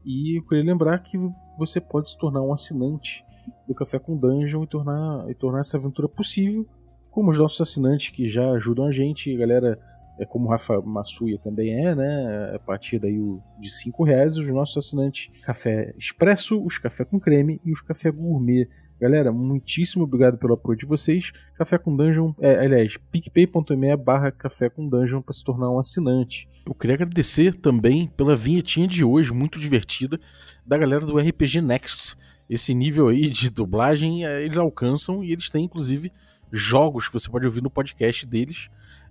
E eu queria lembrar que você pode se tornar um assinante do Café com Dungeon e tornar, e tornar essa aventura possível, como os nossos assinantes que já ajudam a gente, galera, é como o Rafa Massuia também é, né? A partir daí de 5 reais, os nossos assinantes Café Expresso, os Café com Creme e os Café Gourmet. Galera, muitíssimo obrigado pelo apoio de vocês. Café com Dungeon, é, aliás, picpay.me barra Café com Dungeon para se tornar um assinante. Eu queria agradecer também pela vinhetinha de hoje, muito divertida, da galera do RPG Next. Esse nível aí de dublagem é, eles alcançam e eles têm inclusive jogos que você pode ouvir no podcast deles.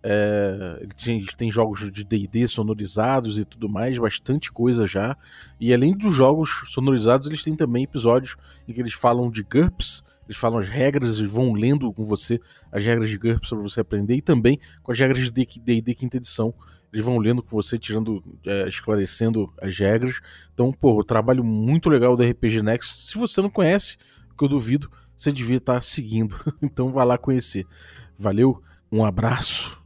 É, eles têm jogos de DD sonorizados e tudo mais, bastante coisa já. E além dos jogos sonorizados, eles têm também episódios em que eles falam de GURPS, eles falam as regras e vão lendo com você as regras de GURPS para você aprender, e também com as regras de DD quinta edição. Eles vão lendo com você, tirando, é, esclarecendo as regras. Então, pô, trabalho muito legal do RPG Next. Se você não conhece, que eu duvido, você devia estar seguindo. *laughs* Então, vá lá conhecer. Valeu, um abraço